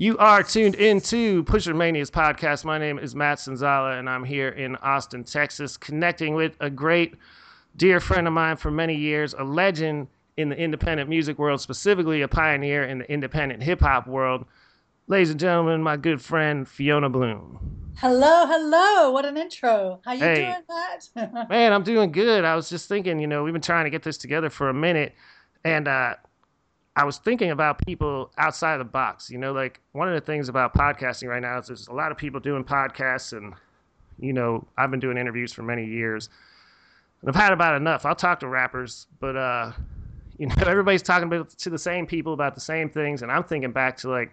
You are tuned into Pusher Mania's podcast. My name is Matt Sonzala, and I'm here in Austin, Texas, connecting with a great dear friend of mine for many years, a legend in the independent music world, specifically a pioneer in the independent hip hop world. Ladies and gentlemen, my good friend Fiona Bloom. Hello, hello. What an intro. How you Hey. doing, Matt? Man, I'm doing good. I was just thinking, you know, we've been trying to get this together for a minute, and uh, I was thinking about people outside of the box. You know, like one of the things about podcasting right now is there's a lot of people doing podcasts, and you know, I've been doing interviews for many years, and I've had about enough. I'll talk to rappers, but uh, you know, everybody's talking to the same people about the same things, and I'm thinking back to like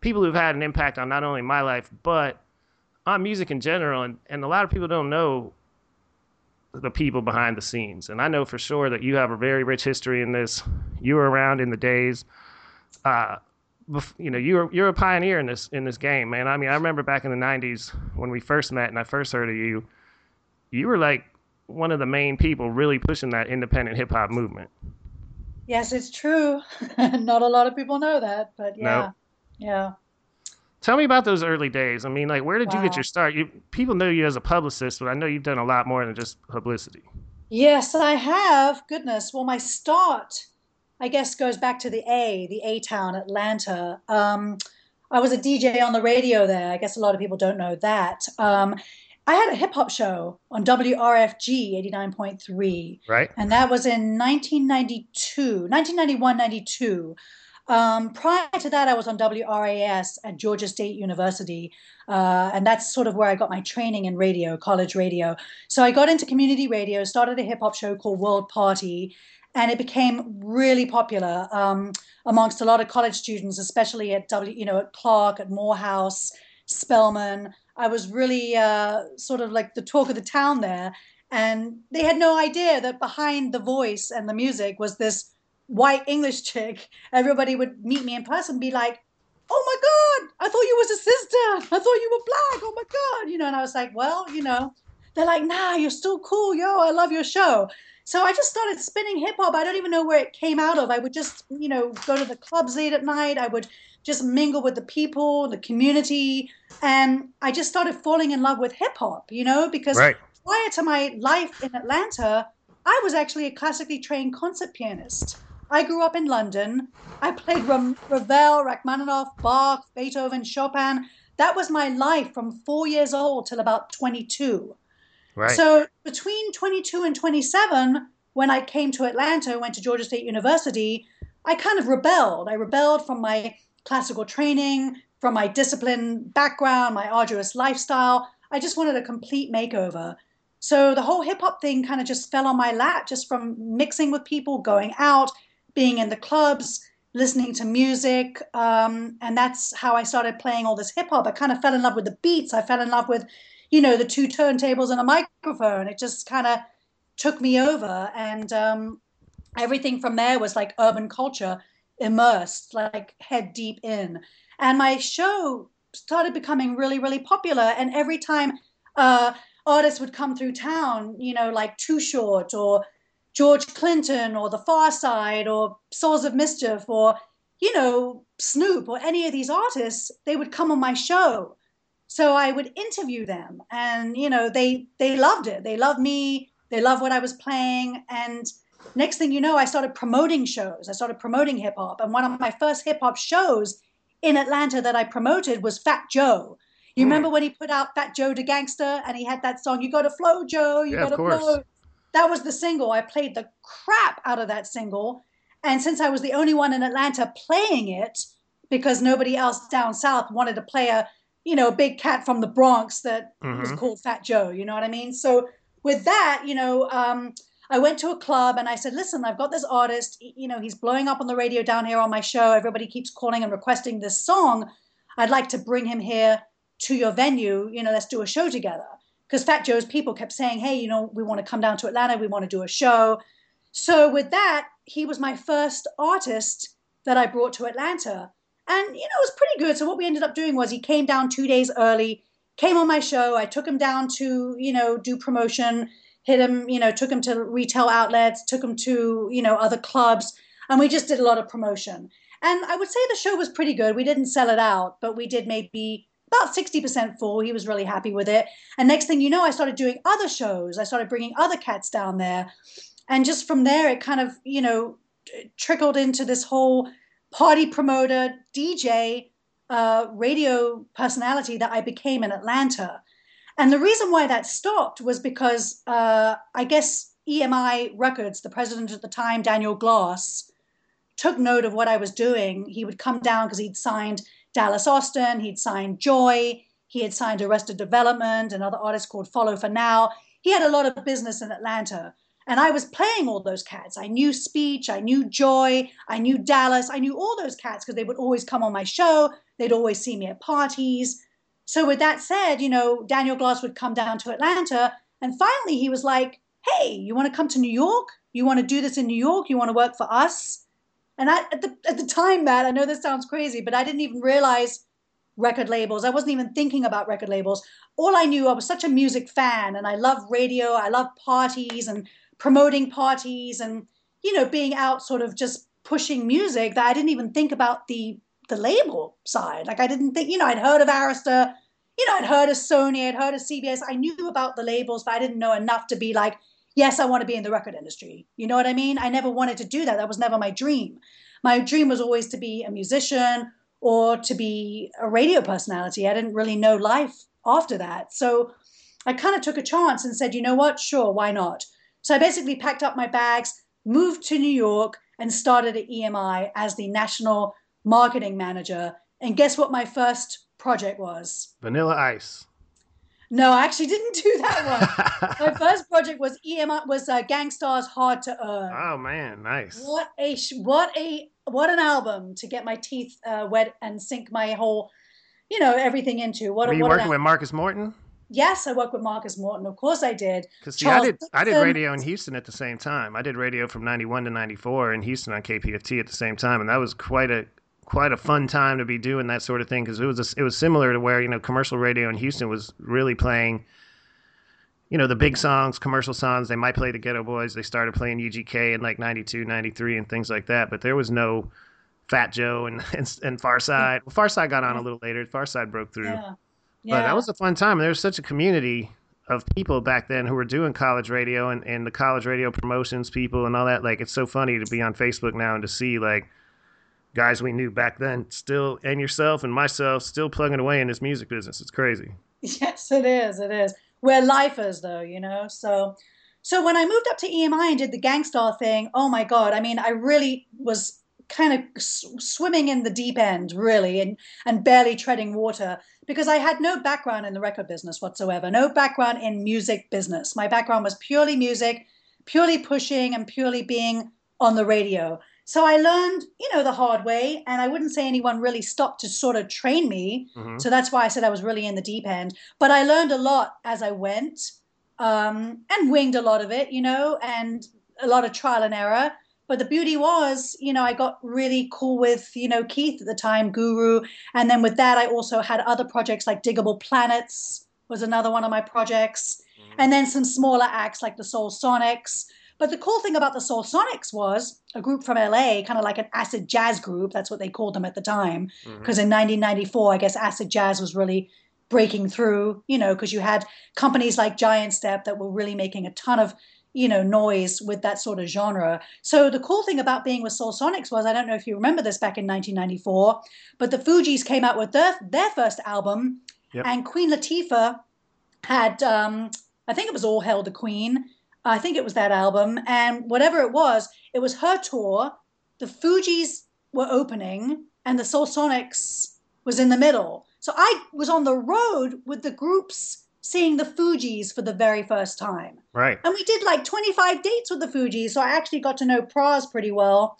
people who've had an impact on not only my life but on music in general, and, and a lot of people don't know the people behind the scenes. And I know for sure that you have a very rich history in this. You were around in the days, uh, you know, you're you're a pioneer in this in this game, man. I mean, I remember back in the '90s when we first met and I first heard of you. You were like one of the main people really pushing that independent hip hop movement. yes, it's true. Not a lot of people know that, but yeah. Yeah. Tell me about those early days. I mean, like, where did you get your start? You people know you as a publicist, but I know you've done a lot more than just publicity. Yes, I have. Goodness. Well, my start, I guess, goes back to the A, the A town, Atlanta. Um, I was a DJ on the radio there. I guess a lot of people don't know that. Um, I had a hip hop show on WRFG 89.3. Right? and that was in 1992, 1991, 92. Um, prior to that, I was on WRAS at Georgia State University, uh, and that's sort of where I got my training in radio, college radio. So I got into community radio, started a hip hop show called World Party, and it became really popular um, amongst a lot of college students, especially at W, you know, at Clark, at Morehouse, Spelman. I was really uh, sort of like the talk of the town there and they had no idea that behind the voice and the music was this white English chick. Everybody would meet me in person and be like, "Oh my God, I thought you was a sister. I thought you were black. Oh my God," you know. And I was like, "Well, you know." They're like, "Nah, you're still cool, yo. I love your show." So I just started spinning hip hop. I don't even know where it came out of. I would just, you know, go to the clubs late at night. I would just mingle with the people, the community, and I just started falling in love with hip hop. You know, because Right. prior to my life in Atlanta, I was actually a classically trained concert pianist. I grew up in London. I played Ravel, Rachmaninoff, Bach, Beethoven, Chopin. That was my life from four years old till about 22. Right. So between 22 and 27, when I came to Atlanta, went to Georgia State University, I kind of rebelled. I rebelled from my classical training, from my discipline background, my arduous lifestyle. I just wanted a complete makeover. So the whole hip hop thing kind of just fell on my lap just from mixing with people, going out, being in the clubs, listening to music. Um, and that's how I started playing all this hip hop. I kind of fell in love with the beats. I fell in love with, you know, the two turntables and a microphone. It just kind of took me over. And um, everything from there was like urban culture immersed, like head deep in. And my show started becoming really, really popular. And every time uh, artists would come through town, you know, like Too Short or George Clinton or The Pharcyde or Souls of Mischief or, you know, Snoop or any of these artists, they would come on my show. So I would interview them and, you know, they they loved it. They loved me. They loved what I was playing. And next thing you know, I started promoting shows. I started promoting hip hop. And one of my first hip hop shows in Atlanta that I promoted was Fat Joe. You Hmm. remember when he put out Fat Joe the Gangster and he had that song, You Gotta Flow, Joe, you Yeah, gotta flow. That was the single. I played the crap out of that single. And since I was the only one in Atlanta playing it, because nobody else down south wanted to play a, you know, a big cat from the Bronx that was Mhm. called Fat Joe, you know what I mean? So with that, you know, um, I went to a club and I said, listen, I've got this artist, you know, he's blowing up on the radio down here on my show. Everybody keeps calling and requesting this song. I'd like to bring him here to your venue. You know, let's do a show together. Because Fat Joe's people kept saying, hey, you know, we want to come down to Atlanta. We want to do a show. So with that, he was my first artist that I brought to Atlanta. And, you know, it was pretty good. So what we ended up doing was he came down two days early, came on my show. I took him down to, you know, do promotion, hit him, you know, took him to retail outlets, took him to, you know, other clubs. And we just did a lot of promotion. And I would say the show was pretty good. We didn't sell it out, but we did maybe about 60% full. He was really happy with it. And next thing you know, I started doing other shows. I started bringing other cats down there. And just from there, it kind of, you know, trickled into this whole party promoter, DJ, uh, radio personality that I became in Atlanta. And the reason why that stopped was because uh, I guess EMI Records, the president at the time, Daniel Glass, took note of what I was doing. He would come down because he'd signed Dallas Austin, he'd signed Joy, he had signed Arrested Development, another artist called Follow for Now. He had a lot of business in Atlanta. And I was playing all those cats. I knew Speech, I knew Joy, I knew Dallas, I knew all those cats because they would always come on my show. They'd always see me at parties. So, with that said, you know, Daniel Glass would come down to Atlanta. And finally, he was like, Hey, you want to come to New York? You want to do this in New York? You want to work for us? And I, at the, at the time, Matt, I know this sounds crazy, but I didn't even realize record labels. I wasn't even thinking about record labels. All I knew, I was such a music fan and I love radio. I love parties and promoting parties and, you know, being out sort of just pushing music that I didn't even think about the the label side. Like I didn't think, you know, I'd heard of Arista, you know, I'd heard of Sony, I'd heard of CBS. I knew about the labels, but I didn't know enough to be like, yes, I want to be in the record industry. You know what I mean? I never wanted to do that. That was never my dream. My dream was always to be a musician or to be a radio personality. I didn't really know life after that. So I kind of took a chance and said, you know what? Sure, why not? So I basically packed up my bags, moved to New York, and started at EMI as the national marketing manager. And guess what my first project was? Vanilla Ice. No, I actually didn't do that one. my first project was EMI was uh, Gang Starr's Hard to Earn. Oh man, nice. What a what a what an album to get my teeth uh, wet and sink my whole, you know, everything into. What Were you what working with Marcus Morton? Yes, I worked with Marcus Morton. Of course, I did. Because see, I did I did radio in Houston at the same time. I did radio from '91 to '94 in Houston on KPFT at the same time, and that was quite a quite a fun time to be doing that sort of thing because it was a, it was similar to where you know commercial radio in Houston was really playing. You know the big songs, commercial songs. They might play the Geto Boys. They started playing UGK in like '92, '93, and things like that. But there was no Fat Joe and and, and Pharcyde. Well, Pharcyde got on a little later. Pharcyde broke through. Yeah. Yeah. But that was a fun time. There was such a community of people back then who were doing college radio and, and the college radio promotions people and all that. Like, it's so funny to be on Facebook now and to see, like, guys we knew back then still, and yourself and myself, still plugging away in this music business. It's crazy. Yes, it is. It is. We're lifers, though, you know? So. So when I moved up to EMI and did the Gang Starr thing, oh my god! I mean, I really was kind of swimming in the deep end, really, and, and barely treading water because I had no background in the record business whatsoever, no background in music business. My background was purely music, purely pushing, and purely being on the radio. So I learned, you know, the hard way, and I wouldn't say anyone really stopped to sort of train me. Mm-hmm. So that's why I said I was really in the deep end. But I learned a lot as I went, um, and winged a lot of it, you know, and a lot of trial and error. But the beauty was, you know, I got really cool with, you know, Keith at the time, Guru. And then with that, I also had other projects like Digable Planets was another one of my projects. Mm-hmm. And then some smaller acts like the Solsonics. But the cool thing about the Solsonics was a group from LA, kind of like an acid jazz group. That's what they called them at the time. Because mm-hmm. in 1994, I guess acid jazz was really breaking through, you know, because you had companies like Giant Step that were really making a ton of you know noise with that sort of genre. So the cool thing about being with Solsonics was I don't know if you remember this back in 1994, but the Fugees came out with their their first album, yep. and Queen Latifah had um, I think it was All Hail the Queen. I think it was that album, and whatever it was, it was her tour. The Fugees were opening, and the Solsonics was in the middle. So I was on the road with the groups seeing the Fugees for the very first time. Right. And we did like 25 dates with the Fugees, so I actually got to know Pras pretty well.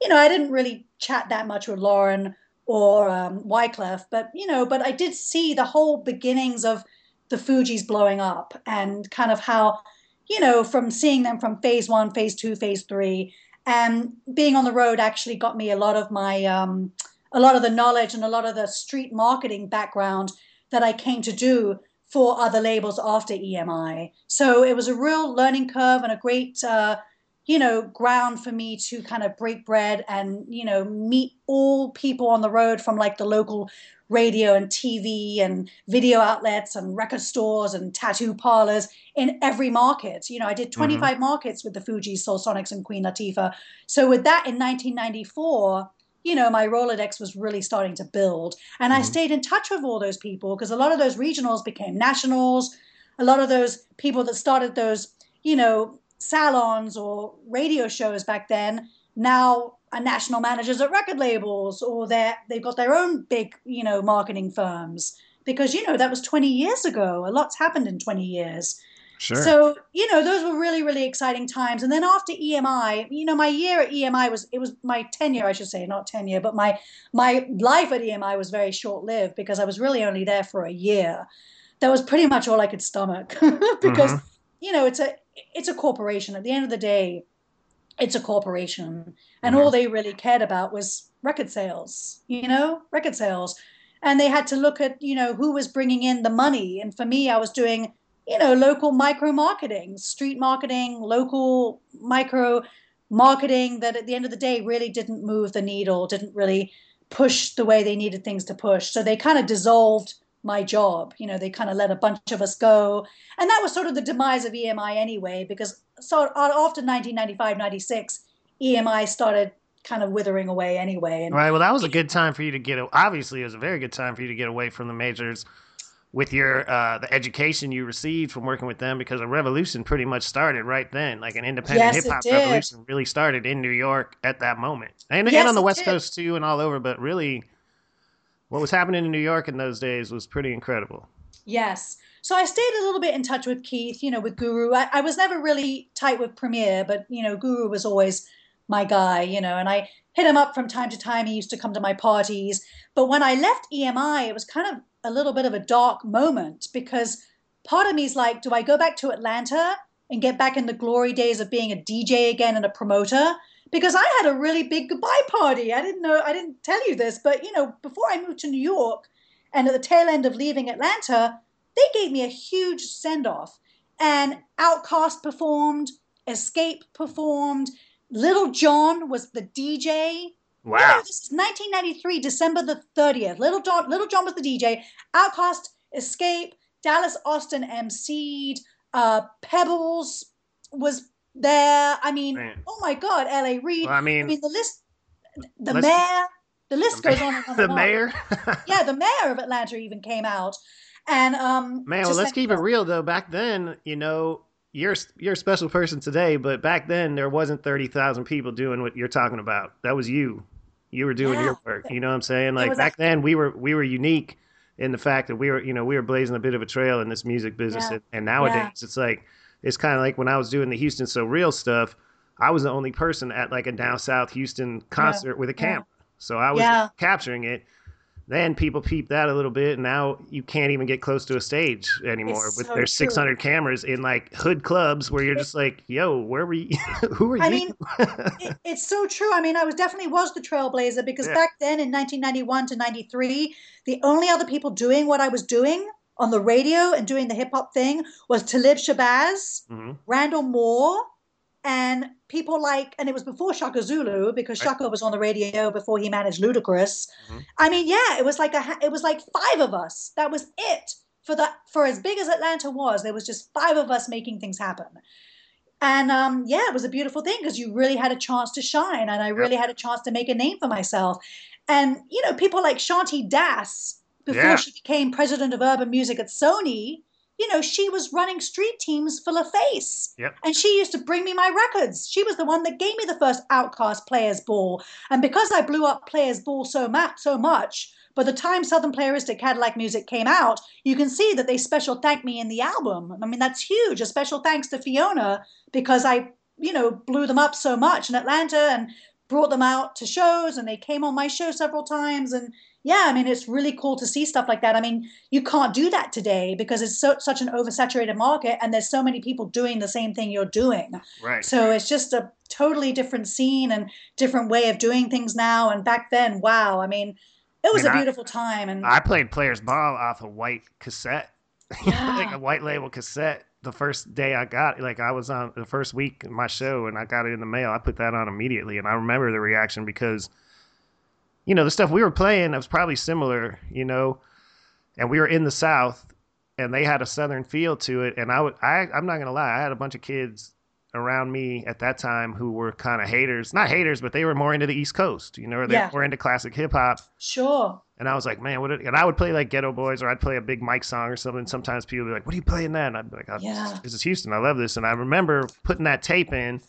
You know, I didn't really chat that much with Lauren or um, Wyclef, but you know, but I did see the whole beginnings of the Fugees blowing up and kind of how, you know, from seeing them from phase one, phase two, phase three, and being on the road actually got me a lot of my, um, a lot of the knowledge and a lot of the street marketing background that I came to do for other labels after EMI. So it was a real learning curve and a great, uh, you know, ground for me to kind of break bread and, you know, meet all people on the road from like the local radio and TV and video outlets and record stores and tattoo parlors in every market. You know, I did Mm-hmm. 25 markets with the Fuji, Solsonics, and Queen Latifah. So with that in 1994, you know, my Rolodex was really starting to build. And I Mhm. stayed in touch with all those people because a lot of those regionals became nationals. A lot of those people that started those, you know, salons or radio shows back then now are national managers at record labels or they're they've got their own big, you know, marketing firms. Because, you know, that was 20 years ago. A lot's happened in 20 years. Sure. So, you know, those were really, really exciting times. And then after EMI, you know, my year at EMI was it was my tenure, I should say, not tenure, but my my life at EMI was very short lived because I was really only there for a year. That was pretty much all I could stomach because Mhm. you know it's a it's a corporation. At the end of the day, it's a corporation, and all mm-hmm. they really cared about was record sales. You know, record sales, and they had to look at you know who was bringing in the money. And for me, I was doing you know local micro marketing, street marketing, local micro marketing that at the end of the day really didn't move the needle, didn't really push the way they needed things to push. So they kind of dissolved my job. You know, they kind of let a bunch of us go. And that was sort of the demise of EMI anyway, because so after 1995, 96, EMI started kind of withering away anyway. And Right. Well, that was a good time for you to get. Obviously, it was a very good time for you to get away from the majors with your uh, the education you received from working with them because a revolution pretty much started right then. Like an independent Yes, hip hop revolution really started in New York at that moment, and, Yes, and on the West did. Coast too, and all over. But really, what was happening in New York in those days was pretty incredible. Yes. So I stayed a little bit in touch with Keith, you know, with Guru. I, I was never really tight with Premier, but, you know, Guru was always my guy, you know, and I hit him up from time to time. He used to come to my parties. But when I left EMI, it was kind of a little bit of a dark moment because part of me is like, do I go back to Atlanta and get back in the glory days of being a DJ again and a promoter? Because I had a really big goodbye party. I didn't know, I didn't tell you this, but, you know, before I moved to New York and at the tail end of leaving Atlanta, they gave me a huge send off. And OutKast performed, Xscape performed, Little John was the DJ. Wow. This is 1993, December the 30th. Little John, Little John was the DJ. OutKast, Xscape, Dallas Austin emceed. Uh, Pebbles was there. I mean, Man. oh my God, L.A. Reid. Well, I I mean, mean, the list, the mayor, the list the goes on and on. the and on. mayor. Yeah, the mayor of Atlanta even came out. And um, Man, well, let's keep it real though. Back then, you know, you're you're a special person today, but back then there wasn't thirty thousand people doing what you're talking about. That was you. You were doing Yeah. your work. You know what I'm saying? Like back then, we were we were unique in the fact that we were you know we were blazing a bit of a trail in this music business, Yeah. and, and nowadays it's like it's kind of like when I was doing the Houston So Real stuff. I was the only person at like a down south Houston concert with a yeah. camera, so I was Yeah. capturing it then people peep that a little bit and now you can't even get close to a stage anymore It's with so their true. 600 cameras in like hood clubs where you're just like yo where were you who are you I mean, it, it's so true. I mean, I was definitely was the trailblazer because Yeah. back then in 1991 to 93, the only other people doing what I was doing on the radio and doing the hip hop thing was Talib Shabazz, Mhm. Randall Moore, and people like, and it was before Shaka Zulu because. Shaka was on the radio before he managed Ludacris. Mhm. I mean, yeah, it was like a, it was like five of us. That was it for that. For as big as Atlanta was, there was just five of us making things happen. And um, yeah, it was a beautiful thing because you really had a chance to shine, and I really had a chance to make a name for myself. And you know, people like Shanti Das, before Yeah. she became president of urban music at Sony, you know, she was running street teams for LaFace. Yep. And she used to bring me my records. She was the one that gave me the first OutKast Players Ball. And because I blew up Players Ball so, ma- so much, by the time Southernplayalisticadillacmuzik came out, you can see that they special thanked me in the album. I mean, that's huge. A special thanks to Fiona because I, you know, blew them up so much in Atlanta and brought them out to shows and they came on my show several times. And yeah, I mean, it's really cool to see stuff like that. I mean, you can't do that today because it's so, such an oversaturated market and there's so many people doing the same thing you're doing. right So it's just a totally different scene and different way of doing things now. And back then, wow, I mean, it was mean, a I- beautiful time. And i played players ball off a white cassette like a white label cassette the first day I got like I was on the first week of my show and I got it in the mail. I put that on immediately and I remember the reaction because you know, the stuff we were playing was probably similar, you know, and we were in the South and they had a Southern feel to it. And I would, I, I'm not going to lie, I had a bunch of kids around me at that time who were kind of haters, not haters, but they were more into the East Coast, you know, or they Yeah. were into classic hip hop. Sure. And I was like, man, what? And I would play like Geto Boys or I'd play a Big Mike song or something. Sometimes people would be like, what are you playing that? And I'd be like, oh, Yeah. this is Houston. I love this. And I remember putting that tape in,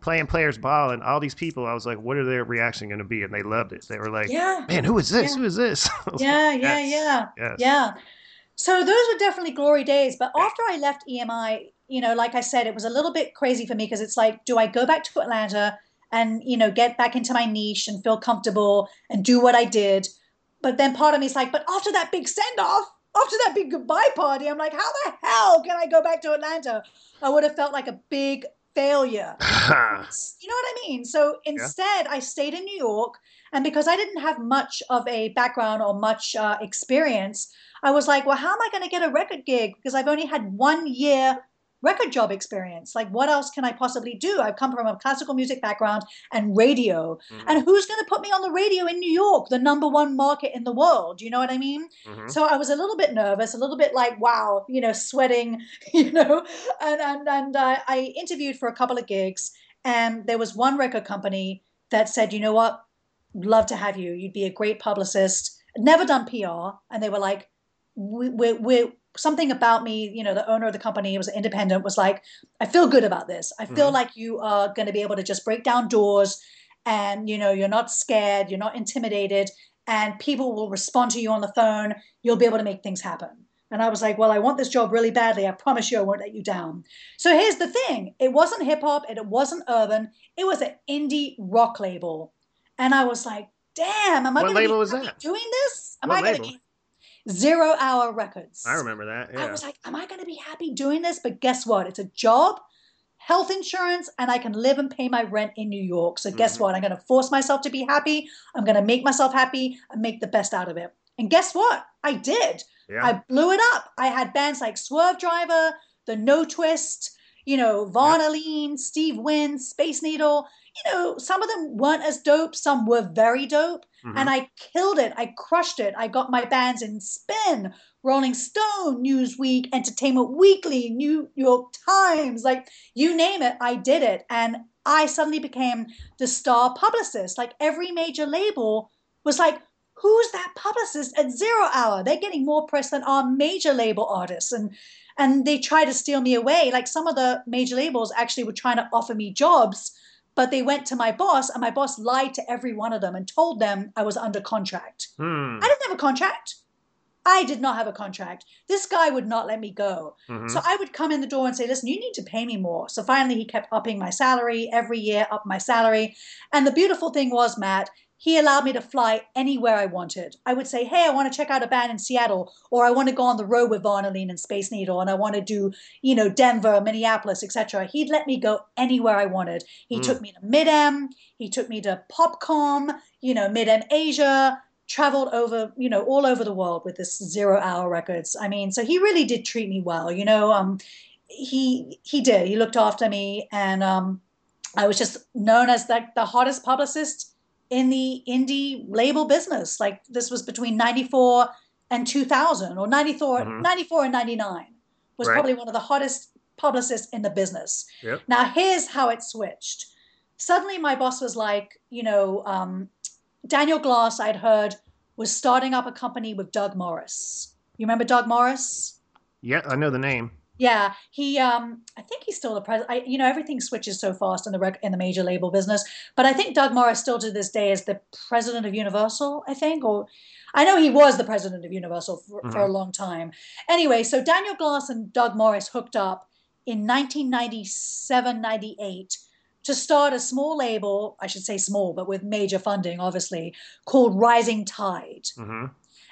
playing Players Ball, and all these people, I was like, what are their reaction going to be? And they loved it. They were like, Yeah. man, who is this? Yeah. Who is this? Yeah, like, yeah, yes, yeah. Yes. Yeah. So those were definitely glory days. But after I left EMI, you know, like I said, it was a little bit crazy for me because it's like, do I go back to Atlanta and, you know, get back into my niche and feel comfortable and do what I did? But then part of me is like, but after that big send off, after that big goodbye party, I'm like, how the hell can I go back to Atlanta? I would have felt like a big failure. You know what I mean? So instead, I stayed in New York. And because I didn't have much of a background or much uh, experience, I was like, well, how am I going to get a record gig? Because I've only had one year record job experience. Like, what else can I possibly do? I've come from a classical music background and radio. Mhm, And who's going to put me on the radio in New York, the number one market in the world? You know what I mean? mhm. So I was a little bit nervous, a little bit like, wow, you know, sweating, you know, and and and uh, I interviewed for a couple of gigs, and there was one record company that said, you know what, love to have you. You'd be a great publicist. Never done PR, and they were like, we, we, we something about me, you know, the owner of the company was independent, was like, I feel good about this. I feel Mhm. like you are going to be able to just break down doors, and you know, you're not scared, you're not intimidated, and people will respond to you on the phone. You'll be able to make things happen. And I was like, well, I want this job really badly. I promise you I won't let you down. So here's the thing it wasn't hip hop, it wasn't urban, it was an indie rock label. And I was like, damn, am I What going to label be was that? doing this? Am What I going to be Zero Hour Records? I remember that. I was like, am I going to be happy doing this? But guess what? It's a job, health insurance, and I can live and pay my rent in New York. So guess Mhm. what? I'm going to force myself to be happy. I'm going to make myself happy and make the best out of it. And guess what? I did. yeah. I blew it up. I had bands like Swervedriver, The No Twist, you know, Von Aline, Steve Wynn, Space Needle. You know, some of them weren't as dope. Some were very dope. Mhm. And I killed it. I crushed it. I got my bands in Spin, Rolling Stone, Newsweek, Entertainment Weekly, New York Times, like you name it, I did it. And I suddenly became the star publicist. Like every major label was like, who's that publicist at Zero Hour? They're getting more press than our major label artists. And and they try to steal me away. Like some of the major labels actually were trying to offer me jobs, but they went to my boss, and my boss lied to every one of them and told them I was under contract. Hmm. I didn't have a contract. I did not have a contract. This guy would not let me go. Mhm. So I would come in the door and say, listen, you need to pay me more. So finally, he kept upping my salary every year, up my salary. And the beautiful thing was, Matt, he allowed me to fly anywhere I wanted. I would say, hey, I want to check out a band in Seattle, or I want to go on the road with Von Aline and Space Needle, and I want to do, you know, Denver, Minneapolis, etc. He'd let me go anywhere I wanted. He Mm. took me to MIDEM, he took me to Popkomm, you know, MIDEM Asia, traveled over, you know, all over the world with this Zero Hour Records. I mean, so he really did treat me well, you know. Um, he he did. He looked after me, and um, I was just known as like the hottest publicist in the indie label business. Like this was between '94 and 2000, or 94, Mhm. 94 and '99 was Right. probably one of the hottest publicists in the business. Yep. Now here's how it switched. Suddenly, my boss was like, you know, um, Daniel Glass, I'd heard, was starting up a company with Doug Morris. You remember Doug Morris? Yeah, I know the name. Yeah, he. Um, I think he's still the president. You know, everything switches so fast in the rec- in the major label business. But I think Doug Morris still to this day is the president of Universal. I think, or I know he was the president of Universal for, for a long time. Anyway, so Daniel Glass and Doug Morris hooked up in 1997, 98 to start a small label. I should say small, but with major funding, obviously, called Rising Tide. hmm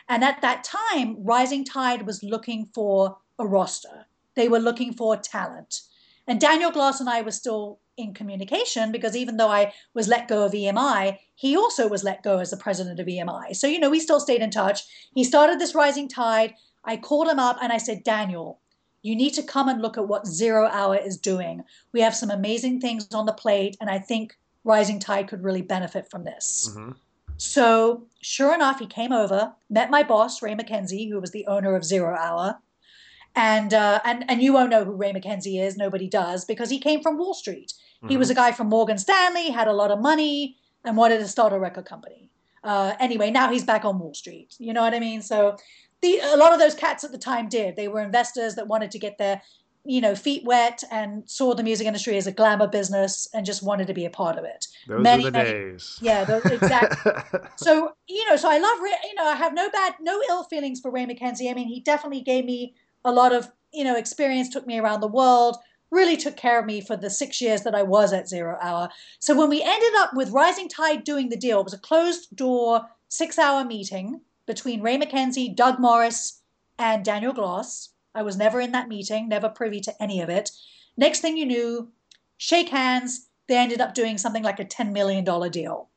And at that time, Rising Tide was looking for a roster. They were looking for talent. And Daniel Glass and I were still in communication because even though I was let go of EMI, he also was let go as the president of EMI. So, you know, we still stayed in touch. He started this Rising Tide. I called him up and I said, Daniel, You need to come and look at what Zero Hour is doing. We have some amazing things on the plate, and I think Rising Tide could really benefit from this. Mm-hmm. So, sure enough, he came over, met my boss, Ray McKenzie, who was the owner of Zero Hour. And, uh, and, and you won't know who Ray McKenzie is, nobody does, because he came from Wall Street. Mm-hmm. He was a guy from Morgan Stanley, had a lot of money, and wanted to start a record company. Uh, anyway, now he's back on Wall Street. You know what I mean? So the, a lot of those cats at the time did. They were investors that wanted to get their you know feet wet and saw the music industry as a glamour business and just wanted to be a part of it. Those many, are the many, days. Yeah, those, exactly. so you know, so I love you know I have no bad no ill feelings for Ray McKenzie. I mean, he definitely gave me a lot of you know experience, took me around the world, really took care of me for the six years that I was at Zero Hour. So when we ended up with Rising Tide doing the deal, it was a closed door six hour meeting between Ray McKenzie, Doug Morris, and Daniel Glass. I was never in that meeting, never privy to any of it. Next thing you knew, shake hands, they ended up doing something like a $10 million deal.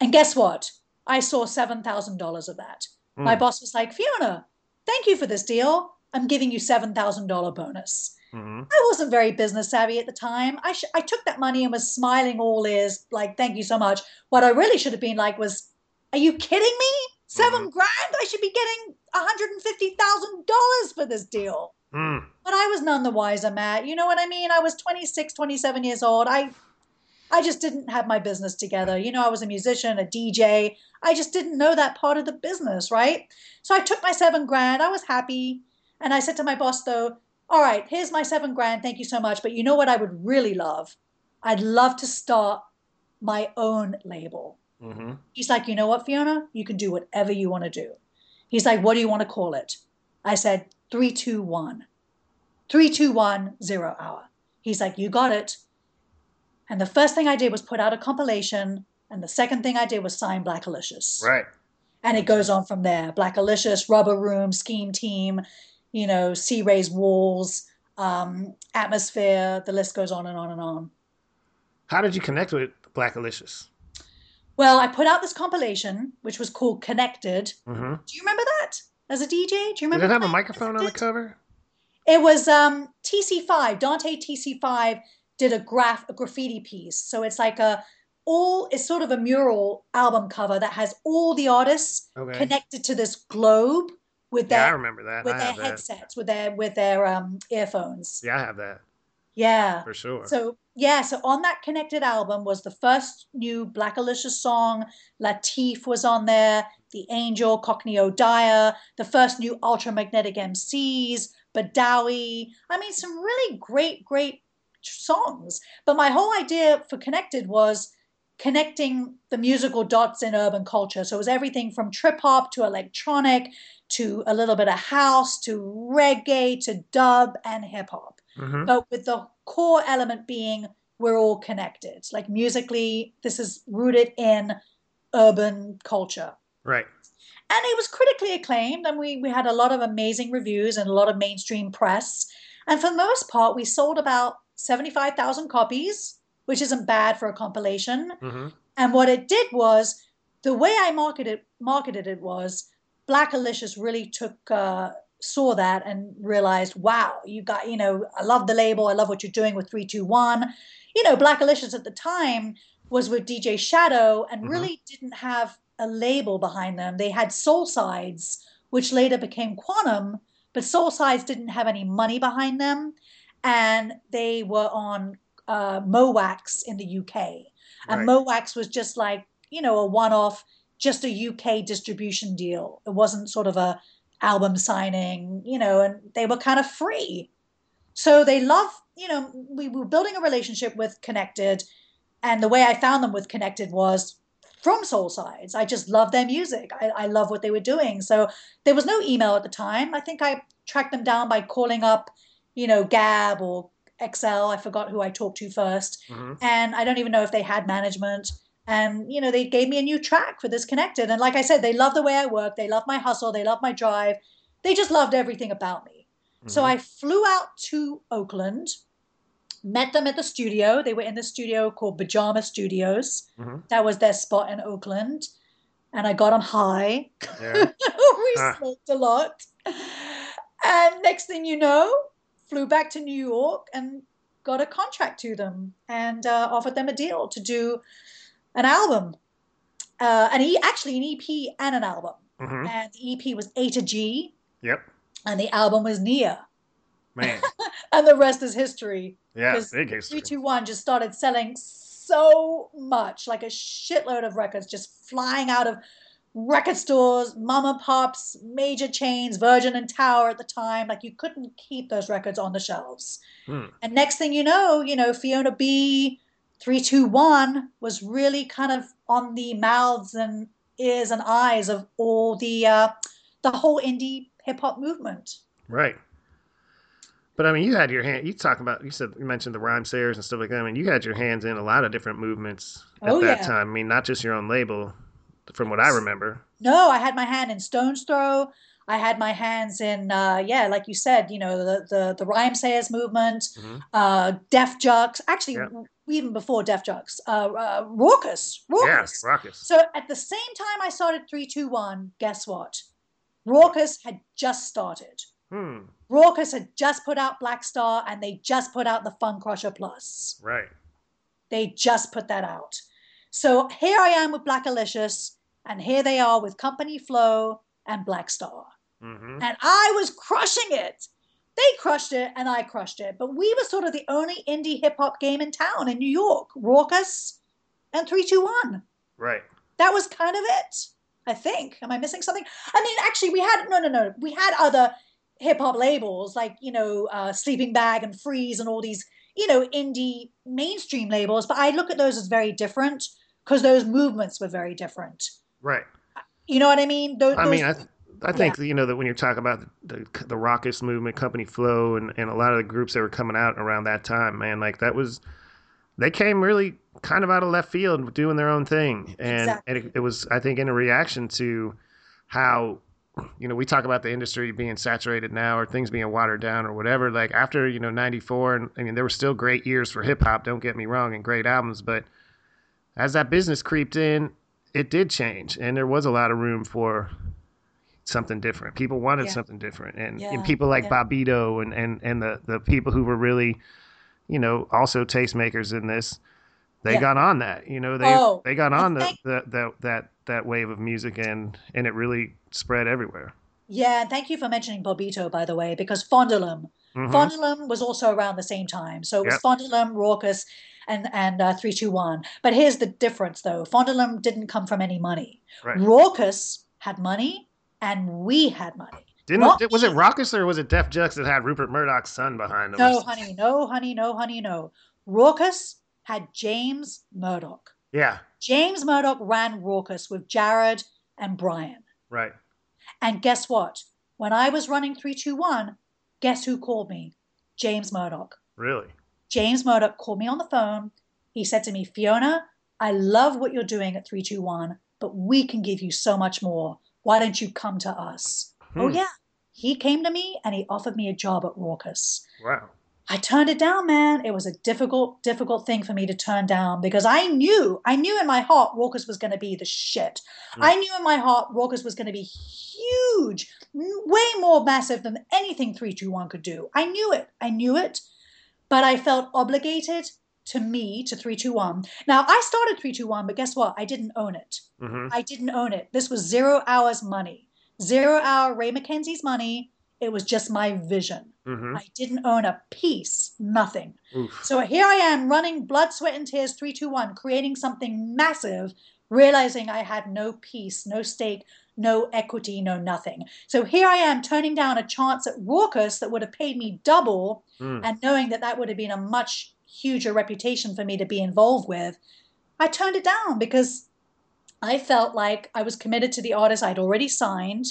And guess what? I saw $7,000 of that. Mm. My boss was like, Fiona, thank you for this deal. I'm giving you $7,000 bonus. Mm-hmm. I wasn't very business savvy at the time. I, sh- I took that money and was smiling all ears, like, thank you so much. What I really should have been like was, are you kidding me? 7 mm-hmm. grand? I should be getting $150,000 for this deal. Mm. But I was none the wiser, Matt. You know what I mean? I was 26, 27 years old. I I just didn't have my business together. You know, I was a musician, a DJ. I just didn't know that part of the business, right? So I took my seven grand. I was happy. And I said to my boss, though, all right, here's my seven grand. Thank you so much. But you know what I would really love? I'd love to start my own label. Mm-hmm. He's like, you know what, Fiona? You can do whatever you want to do. He's like, what do you want to call it? I said, 321. 321 zero hour. He's like, you got it. And the first thing I did was put out a compilation. And the second thing I did was sign Blackalicious. Right. And it goes on from there. Blackalicious, Rubber Room, Scheme Team, you know, Sea Ray's Walls, um, Atmosphere. The list goes on and on and on. How did you connect with Blackalicious? Well, I put out this compilation, which was called Connected. Mm-hmm. Do you remember that as a DJ? Do you remember? That? Did it have a microphone Connected? on the cover? It was um, TC5. Dante TC5 did a graph, a graffiti piece. So it's like a all it's sort of a mural album cover that has all the artists okay. connected to this globe with their yeah, I remember that. with I their headsets, that. with their with their um earphones. Yeah, I have that. Yeah. For sure. So yeah, so on that connected album was the first new Black Blackalicious song. Latif was on there, The Angel, Cockney O'Dyer, the first new Ultramagnetic MCs, Badawi. I mean, some really great, great songs. But my whole idea for Connected was connecting the musical dots in urban culture. So it was everything from trip hop to electronic to a little bit of house to reggae to dub and hip hop. Mm-hmm. But with the core element being we're all connected. Like musically, this is rooted in urban culture. Right. And it was critically acclaimed, and we, we had a lot of amazing reviews and a lot of mainstream press. And for the most part, we sold about 75,000 copies, which isn't bad for a compilation. Mm-hmm. And what it did was the way I marketed marketed it was Black Blackalicious really took uh, saw that and realized, wow, you got, you know, I love the label. I love what you're doing with 321. You know, Black Blackalicious at the time was with DJ Shadow and mm-hmm. really didn't have a label behind them. They had Solesides, which later became Quannum, but Solesides didn't have any money behind them. And they were on uh, Mo' Wax in the UK. And right. Mo' Wax was just like, you know, a one off, just a UK distribution deal. It wasn't sort of a album signing, you know, and they were kind of free. So they love, you know, we were building a relationship with Connected. And the way I found them with Connected was from Solesides. I just love their music. I, I love what they were doing. So there was no email at the time. I think I tracked them down by calling up, you know, Gab or Xcel. I forgot who I talked to 1st mm-hmm. And I don't even know if they had management and you know they gave me a new track for this connected and like i said they love the way i work they love my hustle they love my drive they just loved everything about me mm-hmm. so i flew out to oakland met them at the studio they were in the studio called pajama studios mm-hmm. that was their spot in oakland and i got them high yeah. we ah. smoked a lot and next thing you know, flew back to New York and got a contract to them and uh, offered them a deal to do an album. Uh, and he actually an EP and an album. hmm And the EP was A2G, Yep. and the album was Nia. Man. And the rest is history. Yeah, Big history. 321 just started selling so much, like a shitload of records just flying out of record stores, mama pops, major chains, Virgin and Tower at the time. Like you couldn't keep those records on the shelves. Hmm. And next thing you know, you know, Fiona B 321 was really kind of on the mouths and ears and eyes of all the uh, the whole indie hip hop movement. Right. But I mean, you had your hand. You talk about. You said you mentioned the Rhymesayers and stuff like that. I mean, you had your hands in a lot of different movements at Oh, that yeah. time. I mean, not just your own label, from what I remember. No, I had my hand in Stones Throw. I had my hands in, uh, yeah, like you said, you know, the the, the Rhymesayers movement, Mhm. uh, Def Jux. Actually, Yeah. even before Def Jux, uh, uh, Rawkus, Rawkus. Yeah, Rawkus. So at the same time I started three two one. Guess what? Rawkus had just started. Hmm. Rawkus had just put out Black Star, and they just put out the Funcrusher Plus. Right. They just put that out. So here I am with Blackalicious, and here they are with Company Flow and Black Star. hmm And I was crushing it. They crushed it, and I crushed it. But we were sort of the only indie hip hop game in town in New York Rawkus and 321. Right. That was kind of it, I think. Am I missing something? I mean, actually, we had, no, no, no. We had other hip hop labels like, you know, uh, Sleeping Bag and Freeze and all these, you know, indie mainstream labels. But I look at those as very different because those movements were very different. Right. You know what I mean? Those, I mean, I, th- I think you know that when you're talking about the the, the Rawkus movement, Company Flow, and, and a lot of the groups that were coming out around that time, man, like that was they came really kind of out of left field, doing their own thing, and Exactly. and it, it was I think in a reaction to how you know we talk about the industry being saturated now or things being watered down or whatever. Like after you know '94, and I mean there were still great years for hip hop. Don't get me wrong, and great albums, but as that business creeped in, it did change, and there was a lot of room for something different. People wanted Yeah. something different, and, Yeah, and people like yeah. Bobbito and and and the the people who were really, you know, also tastemakers in this. They got on that, you know. They Oh, they got on the, thank- the, that that that wave of music, and and it really spread everywhere. Yeah, and thank you for mentioning Bobbito, by the way, because Fondle 'Em, Mhm. Fondle 'Em was also around the same time. So it was Yep. Fondulum, Rawkus, and and uh, 321. But here's the difference, though. Fondle 'Em didn't come from any money. Right. Rawkus had money, and we had money. Didn't was it. Rawkus or was it Def Jux that had Rupert Murdoch's son behind him? No, honey, no, honey, no, honey, no. Rawkus had James Murdoch. Yeah, James Murdoch ran Rawkus with Jared and Brian. right. And guess what? When I was running 321, guess who called me? James Murdoch. Really. James Murdoch called me on the phone. He said to me, Fiona, I love what you're doing at 321, but we can give you so much more. Why don't you come to us? Oh, Hmm. yeah. He came to me and he offered me a job at Rawkus. Wow. I turned it down, man. It was a difficult, difficult thing for me to turn down because I knew, I knew in my heart Rawkus was going to be the shit. Mm. I knew in my heart Rawkus was going to be huge, way more massive than anything 321 could do. I knew it. I knew it. But I felt obligated to me, to 321. Now, I started 321, but guess what? I didn't own it. hmm I didn't own it. This was zero hours money, zero hour Ray McKenzie's money. It was just my vision. hmm I didn't own a piece, nothing. Oof. So here I am running blood, sweat, and tears 321, creating something massive, realizing I had no piece, no stake, no equity, no nothing. So here I am turning down a chance at Rawkus that would have paid me double, Mm. and knowing that that would have been a much huger reputation for me to be involved with. I turned it down because I felt like I was committed to the artist I'd already signed,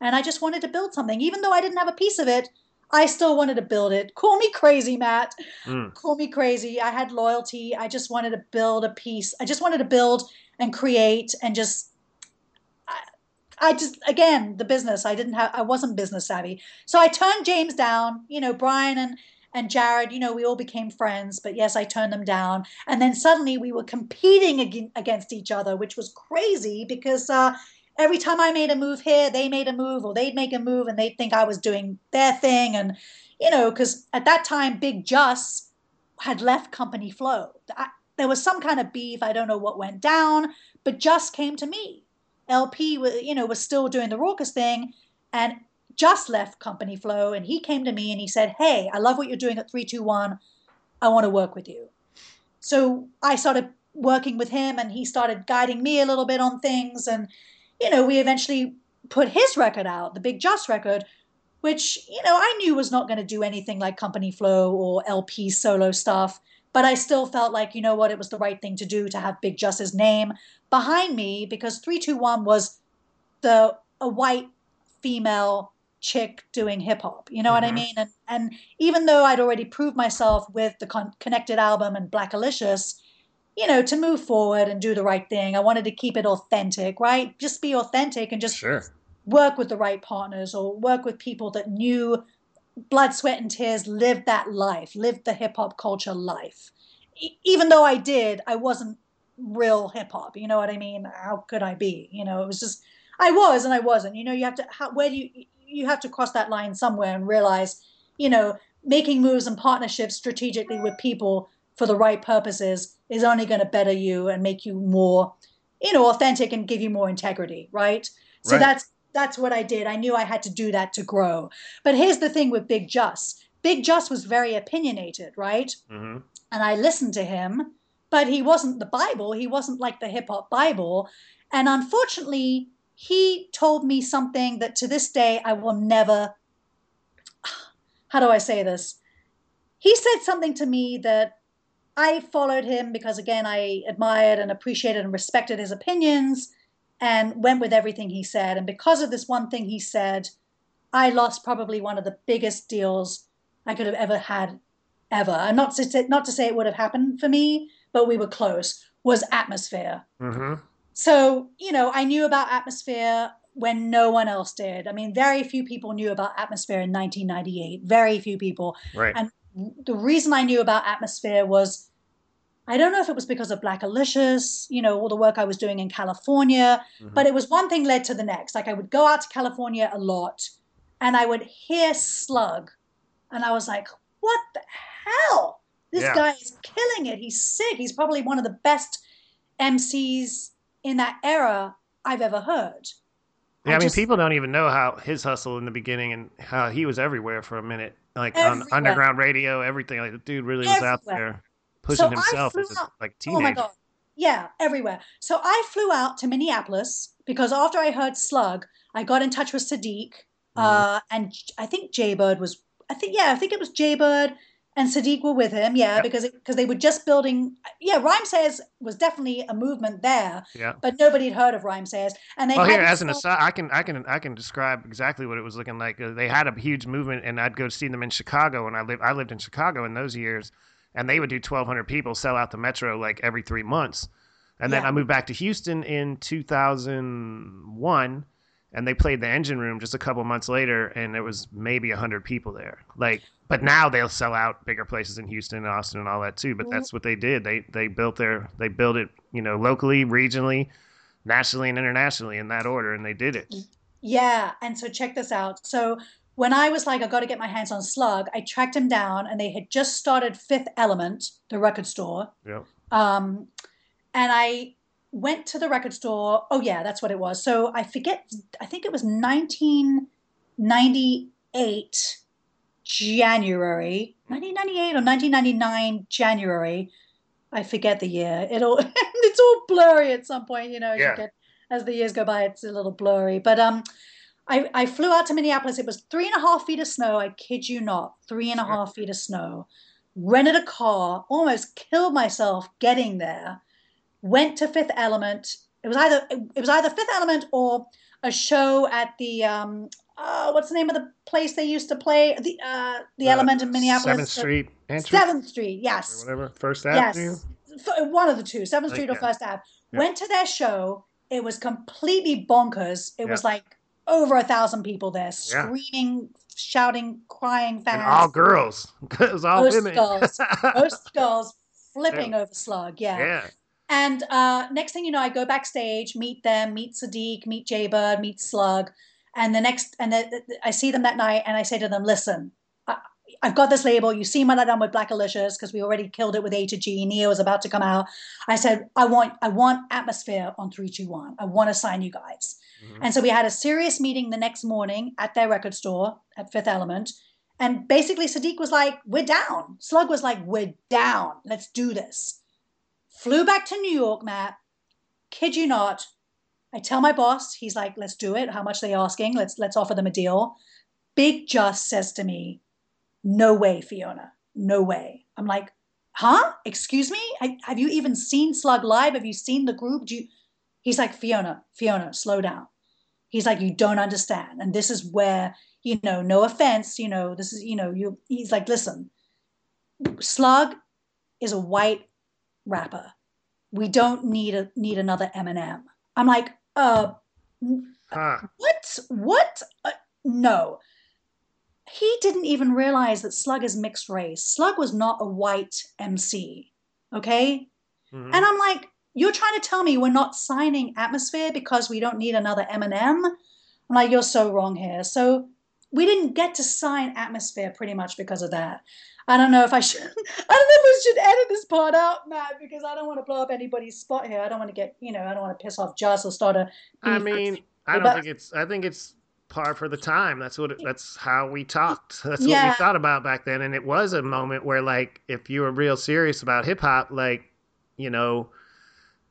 and I just wanted to build something. Even though I didn't have a piece of it, I still wanted to build it. Call me crazy, Matt Mm. call me crazy. I had loyalty. I just wanted to build a piece. I just wanted to build and create and just. I, just again the business. I didn't have. I wasn't business savvy, so I turned James down. You know, Brian and and Jared. You know, we all became friends, but yes, I turned them down. And then suddenly we were competing against each other, which was crazy because. Uh, every time I made a move here, they made a move, or they'd make a move, and they'd think I was doing their thing, and you know, because at that time, Bigg Jus had left Company Flow. I, there was some kind of beef. I don't know what went down, but Jus came to me. El-P, you know, was still doing the Rawkus thing, and just left Company Flow, and he came to me and he said, "Hey, I love what you're doing at 321. I want to work with you." So I started working with him, and he started guiding me a little bit on things, and you know, we eventually put his record out, the Bigg Jus record, which you know I knew was not going to do anything like Company Flow or El-P solo stuff. But I still felt like, you know what, it was the right thing to do to have Bigg Jus's name behind me because 321 was the a white female chick doing hip hop. You know mm-hmm. what I mm-hmm. mean? And and even though I'd already proved myself with the Con- Connected album and Black Blackalicious, you know, to move forward and do the right thing, I wanted to keep it authentic, right? Just be authentic and just sure. work with the right partners or work with people that knew blood, sweat, and tears lived that life, lived the hip hop culture life. E- even though I did, I wasn't real hip hop. You know what I mean? How could I be? You know, it was just I was and I wasn't. You know, you have to how, where do you you have to cross that line somewhere and realize, you know, making moves and partnerships strategically with people for the right purposes is only going to better you and make you more, you know, authentic and give you more integrity, right? So right. that's that's what I did. I knew I had to do that to grow. But here's the thing with Bigg Jus. Bigg Jus was very opinionated, right? Mm-hmm. And I listened to him, but he wasn't the Bible. He wasn't like the hip hop Bible. And unfortunately, he told me something that to this day I will never. How do I say this? He said something to me that I followed him because, again, I admired and appreciated and respected his opinions and went with everything he said. And because of this one thing he said, I lost probably one of the biggest deals I could have ever had, ever. And not to say, not to say it would have happened for me, but we were close. Was Atmosphere. Mm-hmm. So you know, I knew about Atmosphere when no one else did. I mean, very few people knew about Atmosphere in 1998. Very few people. Right. And the reason I knew about Atmosphere was I don't know if it was because of Blackalicious, you know, all the work I was doing in California, mm-hmm. but it was one thing led to the next. Like I would go out to California a lot and I would hear Slug and I was like, what the hell? This yeah. guy is killing it. He's sick. He's probably one of the best MCs in that era I've ever heard. Yeah, I, I mean, just, people don't even know how his hustle in the beginning and how he was everywhere for a minute, like everywhere. on underground radio, everything. Like the dude really was out there pushing so himself as a like teenager. Oh my god. Yeah, everywhere. So I flew out to Minneapolis because after I heard Slug, I got in touch with Siddiq, mm-hmm. uh, and I think Jaybird was. I think yeah, I think it was Jaybird and Siddiq were with him. Yeah, yep. because because they were just building. Yeah, Rhymesayers was definitely a movement there. Yeah, but nobody had heard of Rhymesayers, and they. Well, here as an aside, I can I can I can describe exactly what it was looking like. Uh, they had a huge movement, and I'd go see them in Chicago, and I lived I lived in Chicago in those years and they would do 1,200 people sell out the metro like every three months. And then yeah. I moved back to Houston in 2001, and they played the Engine Room just a couple months later, and there was maybe 100 people there. Like, but now they'll sell out bigger places in Houston and Austin and all that too. But that's mm-hmm. what they did. They they built their they built it, you know, locally, regionally, nationally, and internationally in that order, and they did it. Yeah, and so check this out. So when I was like, I got to get my hands on Slug, I tracked him down, and they had just started Fifth Element, the record store. Yeah. Um, and I went to the record store. Oh yeah, that's what it was. So I forget. I think it was 1998 January, 1998 or 1999 January. I forget the year. It all it's all blurry at some point. You know, yeah. Get, as the years go by, it's a little blurry. But um, I, I flew out to Minneapolis. It was three and a half feet of snow. I kid you not, three and a half feet of snow. Rented a car, almost killed myself getting there. Went to Fifth Element. It was either it was either Fifth Element or a show at the um, uh, what's the name of the place they used to play the uh, the uh, Element in Minneapolis? Seventh Street. Seventh Street, yes. Or whatever. First Avenue. Yes, one of the two, Seventh Street or First Ave. Went to their show. It was completely bonkers. It was like over a thousand people there, screaming, yeah. shouting, crying fans. And all girls. It was all most women. girls. most girls flipping yeah. over Slug. Yeah. Yeah. And uh, next thing you know, I go backstage, meet them, meet Siddiq, meet Jaybird, meet Slug, and the next, and the, the, I see them that night, and I say to them, "Listen, I, have got this label. You see what I done with Blackalicious because we already killed it with A to G. Nia was about to come out. I said, I want, I want Atmosphere on three two one. I want to sign you guys. Mm-hmm. And so we had a serious meeting the next morning at their record store at Fifth Element. And basically, Siddiq was like, We're down. Slug was like, We're down. Let's do this. Flew back to New York, Matt. Kid you not. I tell my boss, he's like, Let's do it. How much are they asking? Let's let's offer them a deal. Bigg Jus says to me, No way, Fiona. No way. I'm like, Huh? Excuse me? I, have you even seen Slug live? Have you seen the group? Do you? He's like, Fiona, Fiona, slow down. He's like, You don't understand. And this is where you know, no offense, you know, this is, you know, you he's like, listen, Slug is a white rapper. We don't need a need another Eminem. I'm like, uh, huh. what? What? Uh, no. He didn't even realize that Slug is mixed race. Slug was not a white MC. Okay? Mm-hmm. And I'm like, you're trying to tell me we're not signing Atmosphere because we don't need another Eminem? I'm like, you're so wrong here. So we didn't get to sign Atmosphere pretty much because of that. I don't know if I should. I don't know if I should edit this part out, Matt, because I don't want to blow up anybody's spot here. I don't want to get, you know, I don't want to piss off Jus or start a. I mean, I don't but, think it's. I think it's par for the time. That's what. It, that's how we talked. That's yeah. what we thought about back then, and it was a moment where, like, if you were real serious about hip hop, like, you know,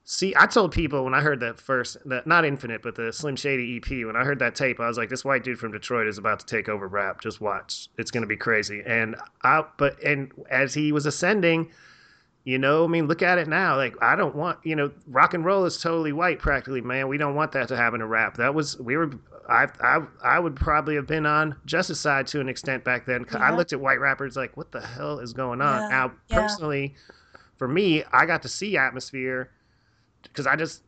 See, I told people when I heard that first, that not Infinite, but the Slim Shady EP. When I heard that tape, I was like, "This white dude from Detroit is about to take over rap. Just watch. It's going to be crazy." And I, but and as he was ascending, you know, I mean, look at it now. Like, I don't want, you know, rock and roll is totally white, practically, man. We don't want that to happen to rap. That was we were. I I I would probably have been on Jus's side to an extent back then. Yeah. I looked at white rappers like, what the hell is going on? Yeah. Now, personally, for me, I got to see Atmosphere because I just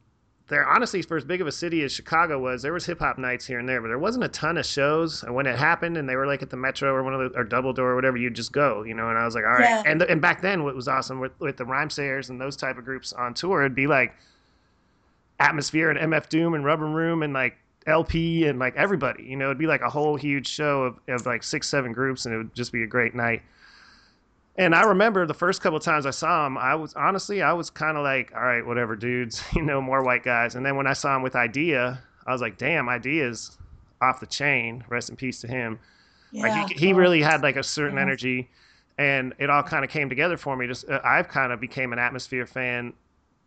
there honestly for as big of a city as Chicago was, there was hip hop nights here and there, but there wasn't a ton of shows. And when it happened, and they were like at the Metro or one of the or Double Door or whatever, you'd just go, you know. And I was like, all right. Yeah. And and back then, what was awesome with with the Rhymesayers and those type of groups on tour, it'd be like Atmosphere and MF Doom and Rubber Room and like El-P and like everybody, you know, it'd be like a whole huge show of, of like six, seven groups, and it would just be a great night. And I remember the first couple of times I saw him, I was honestly, I was kind of like, all right, whatever, dudes, you know, more white guys. And then when I saw him with Eyedea, I was like, damn, Eyedea's off the chain. Rest in peace to him. Yeah. Like he, he really had like a certain yeah. energy, and it all kind of came together for me. Just uh, I've kind of became an Atmosphere fan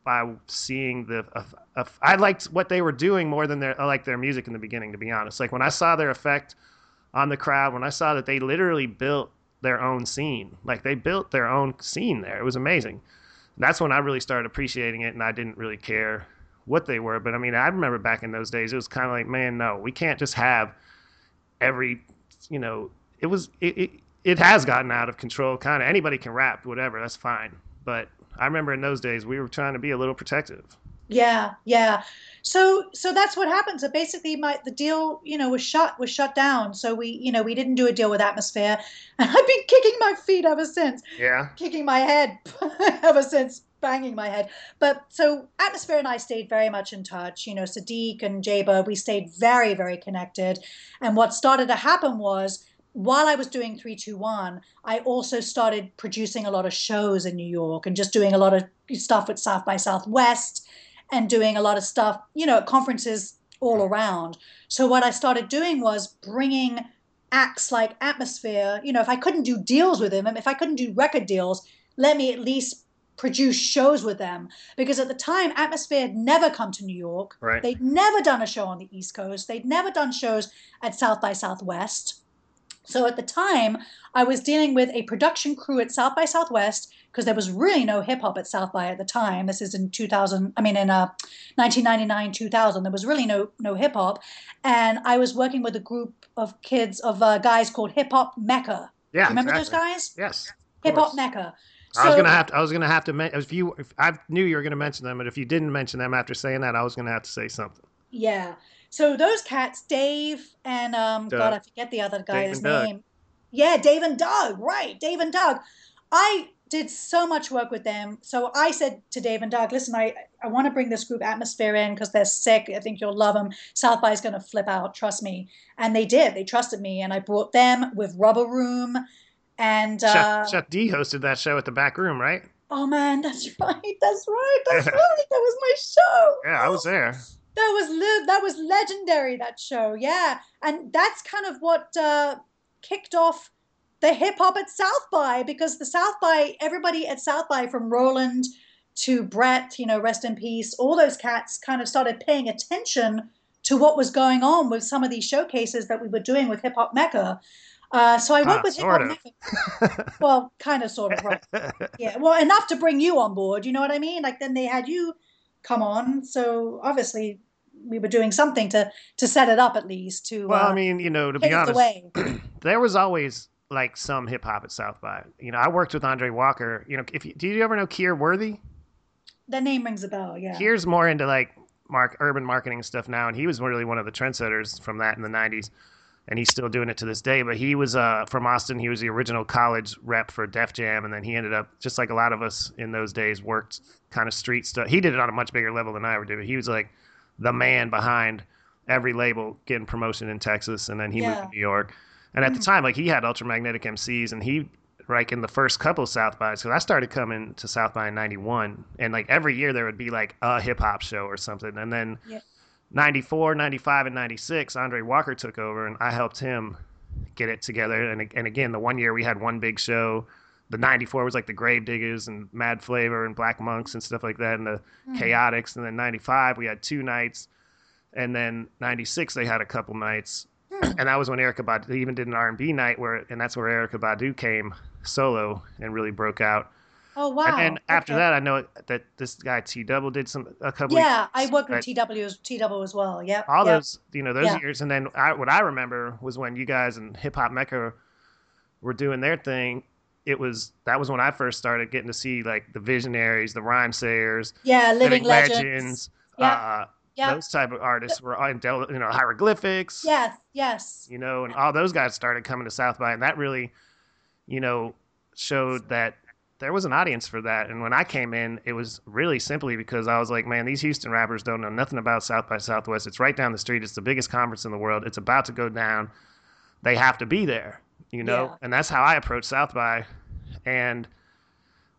by seeing the. Uh, uh, I liked what they were doing more than their I liked their music in the beginning. To be honest, like when I saw their effect on the crowd, when I saw that they literally built their own scene. Like they built their own scene there. It was amazing. That's when I really started appreciating it, and I didn't really care what they were. But I mean, I remember back in those days, it was kind of like, man, no, we can't just have every, you know, it was it it, it has gotten out of control. Kind of anybody can rap, whatever, that's fine. But I remember in those days, we were trying to be a little protective. Yeah, yeah. So so that's what happened. So basically, my the deal, you know, was shut was shut down. So we, you know, we didn't do a deal with Atmosphere, and I've been kicking my feet ever since. Yeah. Kicking my head ever since, banging my head. But so Atmosphere and I stayed very much in touch. You know, Siddiq and Jaybird, we stayed very very connected. And what started to happen was while I was doing 321, I also started producing a lot of shows in New York and just doing a lot of stuff at South by Southwest and doing a lot of stuff, you know, at conferences all around. So what I started doing was bringing acts like Atmosphere. You know, if I couldn't do deals with them, if I couldn't do record deals, let me at least produce shows with them because at the time atmosphere had never come to new york right. they'd never done a show on the east coast they'd never done shows at south by southwest so at the time i was dealing with a production crew at south by southwest because there was really no hip hop at South by at the time. This is in 2000, I mean in uh, 1999, 2000. There was really no no hip hop, and I was working with a group of kids of uh, guys called Hip Hop Mecca. Yeah, remember exactly. those guys? Yes. Hip Hop Mecca. So, I was gonna have to. I was gonna have to. If you, if I knew you were gonna mention them, but if you didn't mention them after saying that, I was gonna have to say something. Yeah. So those cats, Dave and um, God, I forget the other guy's name. Yeah, Dave and Doug. Right, Dave and Doug. I did so much work with them. So I said to Dave and Doug, listen, I, I want to bring this group Atmosphere in because they're sick. I think you'll love them. South by is going to flip out, trust me. And they did. They trusted me. And I brought them with Rubber Room. And uh, Chef, Chef D hosted that show at the back room, right? oh man, that's right. That's right. That's right. That was my show. Yeah, I was there. That was that was legendary. That show, yeah, and that's kind of what uh, kicked off the hip hop at South by because the South by everybody at South by from Roland to Brett, you know, rest in peace. All those cats kind of started paying attention to what was going on with some of these showcases that we were doing with Hip Hop Mecca. Uh, so I worked Ah, with Hip Hop. Mecca. Well, kind of, sort of, right? Yeah, well, enough to bring you on board. You know what I mean? Like then they had you come on, so obviously we were doing something to to set it up at least to well, uh, I mean, you know, to be honest, there was always like some hip hop at South by. You know, I worked with Andre Walker. You know, if you, do you ever know Kier Worthy? That name rings a bell. Yeah. Kier's more into like mark urban marketing stuff now, and he was really one of the trendsetters from that in the '90s, and he's still doing it to this day. But he was uh, from Austin. He was the original college rep for Def Jam, and then he ended up just like a lot of us in those days worked kind of street stuff. He did it on a much bigger level than I ever did. He was like the man behind every label getting promotion in Texas, and then he moved to New York. And at the Mhm. time, like he had Ultramagnetic MCs, and he like in the first couple South bys, because I started coming to South by in '91, and like every year there would be like a hip hop show or something, and then Yeah. 94, 95, and 96, Andre Walker took over, and I helped him get it together. And and again, the one year we had one big show. The '94 was like the Gravediggaz and Mad Flavor and Black Monks and stuff like that, and the Mm. Chaotix. And then '95 we had two nights, and then '96 they had a couple nights, Hmm. and that was when Erykah Badu even did an R&B night where, and that's where Erykah Badu came solo and really broke out. Oh wow. And then after that, I know that this guy T Double did some a couple. Yeah, I worked with but TW as T double as well. Yep. all yep. those you know those Yeah. years, and then I, what I remember was when you guys and Hip Hop Mecca were doing their thing. It was that was when I first started getting to see like the Visionaries, the Rhymesayers, Yeah, living, Living legends. Legends. Yeah. Uh, Yeah. Those type of artists were on, del- you know, hieroglyphics. Yes. Yes. you know, and all those guys started coming to South by, and that really, you know, showed that there was an audience for that. And when I came in, it was really simply because I was like, man, these Houston rappers don't know nothing about South by Southwest. It's right down the street. It's the biggest conference in the world. It's about to go down. They have to be there, you know, Yeah. and that's how I approached South by, and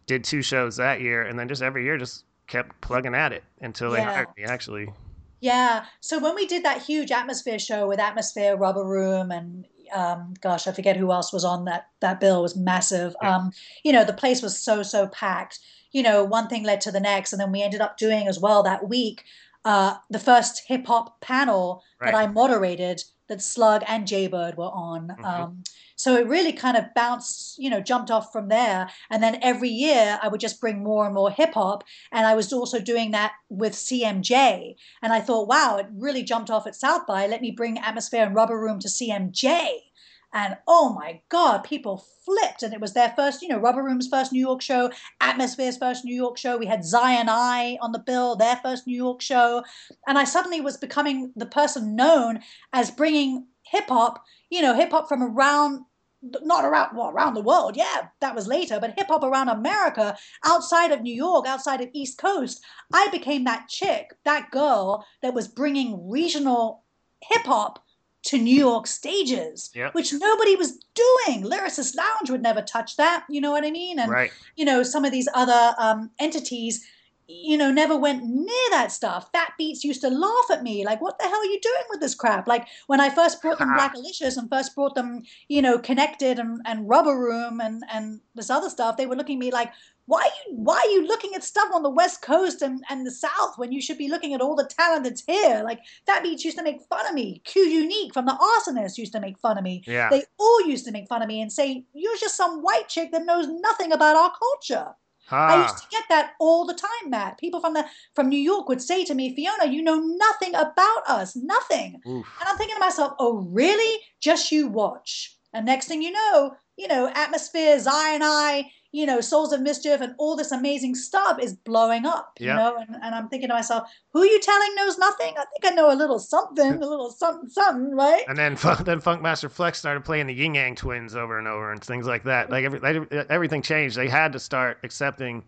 did two shows that year, and then just every year just kept plugging at it until they Yeah. hired me. Actually, Yeah. So when we did that huge atmosphere show with Atmosphere, Rubber Room, and um, gosh, I forget who else was on that. That bill was massive. Um, you know, the place was so so packed. You know, one thing led to the next, and then we ended up doing as well that week uh, the first hip hop panel that I moderated that Slug and Jaybird were on. Mhm. Um, so it really kind of bounced, you know, jumped off from there. And then every year I would just bring more and more hip hop. And I was also doing that with CMJ. And I thought, wow, it really jumped off at South by. Let me bring Atmosphere and Rubber Room to CMJ. And oh my God, people flipped. And it was their first, you know, Rubber Room's first New York show, Atmosphere's first New York show. We had Zion I on the bill, their first New York show. And I suddenly was becoming the person known as bringing hip hop, you know, hip hop from around not around well around the world yeah that was later but hip hop around america outside of new york outside of east coast i became that chick that girl that was bringing regional hip hop to new york stages Yep. which nobody was doing lyricist lounge would never touch that you know what i mean and right? you know some of these other um, entities you know never went near that stuff. Fat beats used to laugh at me like what the hell are you doing with this crap? Like when i first brought them blackalicious and first brought them you know connected and, and rubber room and and this other stuff they were looking at me like why are you why are you looking at stuff on the west coast and, and the south when you should be looking at all the talent that's here? Like fat beats used to make fun of me. Q unique from the arsonist used to make fun of me. Yeah. they all used to make fun of me and say you're just some white chick that knows nothing about our culture I used Ah, to get that all the time, Matt. People from the from New York would say to me, Fiona, you know nothing about us, nothing. oof. And I'm thinking to myself, oh really? Just you watch. And next thing you know, you know, atmosphere, Zion I, you know, Souls of Mischief and all this amazing stuff is blowing up, you know, and, and I'm thinking to myself, who you telling knows nothing? I think I know a little something, a little something, something, right? And then Funk, then Funkmaster Flex started playing the Ying Yang Twins over and over and things like that. Like every, every- everything changed. They had to start accepting.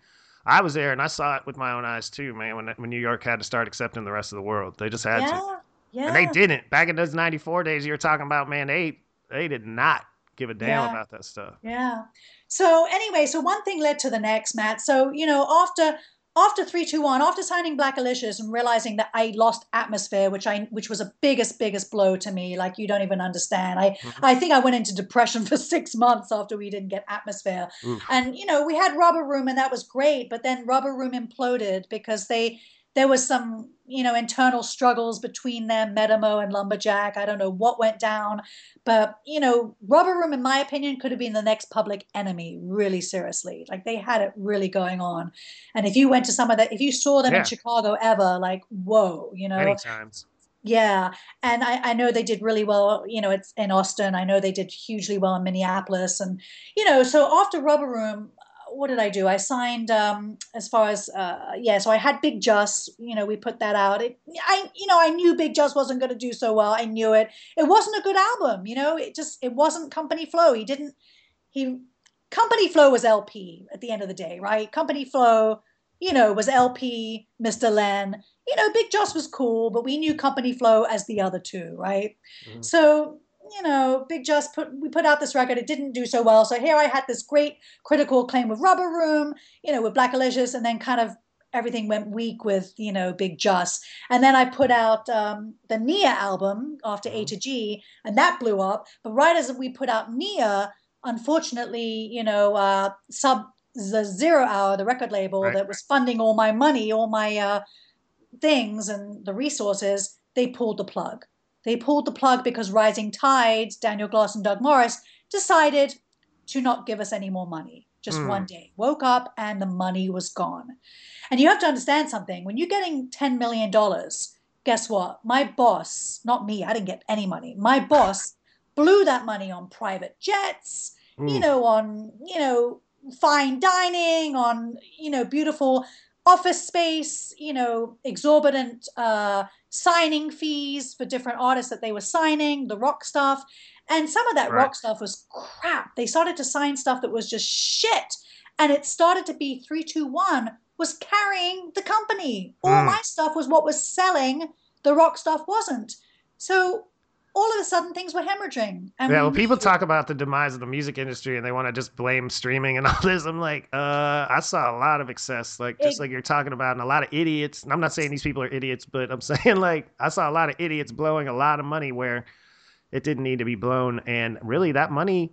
I was there and I saw it with my own eyes too, man. When when New York had to start accepting the rest of the world, they just had to. Yeah, yeah. And they didn't. Back in those '94 days you were talking about, man, they they did not give a damn Yeah. about that stuff. Yeah. So anyway, so one thing led to the next, Matt. So you know, after after three, two, one, after signing Blackalicious and realizing that I lost atmosphere, which I which was a biggest biggest blow to me, like you don't even understand. I Mhm. I think I went into depression for six months after we didn't get atmosphere. Oof. And you know, we had Rubber Room, and that was great. But then Rubber Room imploded because they there was some you know internal struggles between them, Metamo and Lumberjack. I don't know what went down, but you know, Rubber Room, in my opinion, could have been the next Public Enemy. Really seriously, like they had it really going on. And if you went to some of that, if you saw them Yeah. in Chicago ever, like whoa, you know, Many times. yeah, and I, I know they did really well. You know, it's in Austin. I know they did hugely well in Minneapolis, and you know, so after Rubber Room, what did I do? I signed um, as far as uh, yeah. So I had Bigg Jus. You know, we put that out. It, I you know I knew Bigg Jus wasn't going to do so well. I knew it. It wasn't a good album. You know, it just it wasn't Company Flow. He didn't he. Company Flow was El-P at the end of the day, right? Company Flow, you know, was El-P, Mr. Len you know, Bigg Jus was cool, but we knew Company Flow as the other two, right? Mhm. So, you know, Bigg Jus put we put out this record. It didn't do so well. So here I had this great critical acclaim with Rubber Room, you know, with Blackalicious, and then kind of everything went weak with you know Bigg Jus. And then I put out um, the Nia album after A2G, and that blew up. But right as we put out Nia, unfortunately, you know, uh, sub the Zero Hour, the record label Right, that was funding all my money, all my uh, things and the resources, they pulled the plug. They pulled the plug because Rising Tides, Daniel Glass and Doug Morris, decided to not give us any more money. Just Hmm. one day. Woke up and the money was gone. And you have to understand something. When you're getting $10 million, guess what? My boss, not me, I didn't get any money. My boss blew that money on private jets, you Mm. know, on, you know, fine dining, on, you know, beautiful office space, you know, exorbitant uh, signing fees for different artists that they were signing, the rock stuff. And some of that Right. rock stuff was crap. They started to sign stuff that was just shit. And it started to be 321 was carrying the company. All Mm. my stuff was what was selling, the rock stuff wasn't. So all of a sudden things were hemorrhaging. And Yeah, we well, people talk about the demise of the music industry and they want to just blame streaming and all this. I'm like, uh, I saw a lot of excess, like just Ex- like you're talking about, and a lot of idiots. And I'm not saying these people are idiots, but I'm saying like I saw a lot of idiots blowing a lot of money where it didn't need to be blown. And really, that money,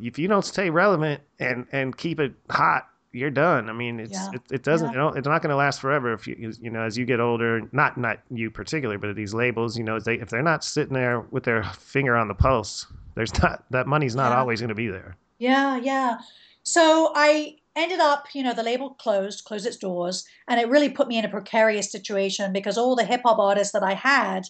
if you don't stay relevant and and keep it hot, you're done. I mean, it's Yeah. it, it doesn't Yeah. you know it's not going to last forever if you you know as you get older. Not not you particularly, but these labels, you know, they if they're not sitting there with their finger on the pulse, there's not that money's not Yeah. always going to be there. Yeah, yeah. So I ended up, you know, the label closed, closed its doors, and it really put me in a precarious situation because all the hip hop artists that I had,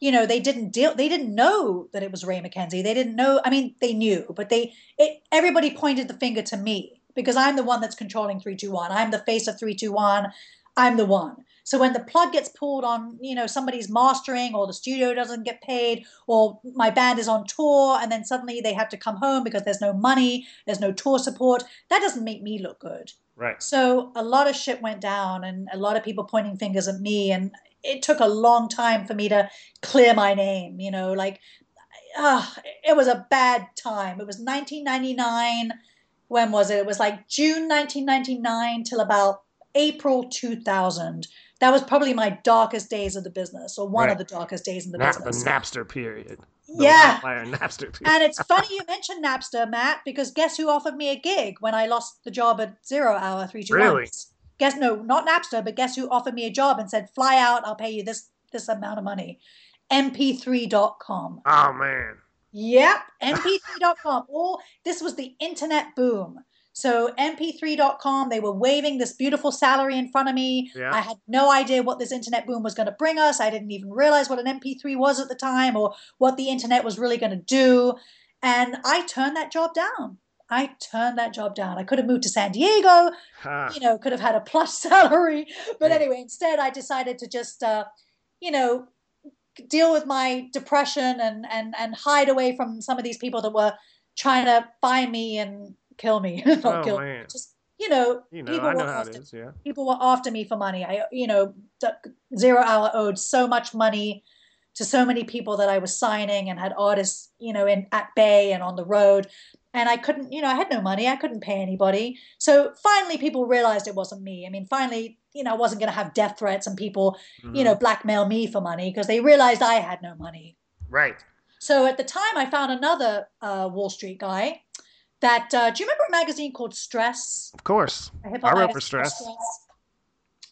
you know, they didn't deal, they didn't know that it was Ray McKenzie. They didn't know. I mean, they knew, but they, it, everybody pointed the finger to me because I'm the one that's controlling 321. I'm the face of 321. I'm the one. So when the plug gets pulled on, you know, somebody's mastering or the studio doesn't get paid or my band is on tour and then suddenly they have to come home because there's no money, there's no tour support, that doesn't make me look good. Right. So a lot of shit went down and a lot of people pointing fingers at me and it took a long time for me to clear my name, you know, like ah, it was a bad time. It was 1999. When was it? It was like June 1999 till about April 2000. That was probably my darkest days of the business, or one Right. of the darkest days in the Nap, the. Napster period. The yeah. Napster period. And it's funny you mentioned Napster, Matt, because guess who offered me a gig when I lost the job at Zero Hour 321? Really? Guess no, not Napster, but guess who offered me a job and said, "Fly out, I'll pay you this this amount of money." mp3.com. oh man. Yep, mp3.com. All this was the internet boom. So mp3.com, they were waving this beautiful salary in front of me. Yeah. I had no idea what this internet boom was going to bring us. I didn't even realize what an MP3 was at the time or what the internet was really going to do. And I turned that job down. I turned that job down. I could have moved to San Diego, Huh. you know, could have had a plus salary. But Yeah. anyway, instead, I decided to just, uh, you know, deal with my depression and, and, and hide away from some of these people that were trying to find me and kill me. Not Oh, kill me. man. Just, you know, You know, people I know were after is. Yeah. people were after me for money. I, you know, Zero Hour owed so much money to so many people that I was signing and had artists, you know, in at bay and on the road. And I couldn't, you know, I had no money. I couldn't pay anybody. So finally, people realized it wasn't me. I mean, finally, you know, I wasn't going to have death threats and people, you Mhm. know, blackmail me for money because they realized I had no money. Right. So at the time, I found another uh, Wall Street guy. That uh, do you remember a magazine called Stress? Of course. I wrote for called Stress.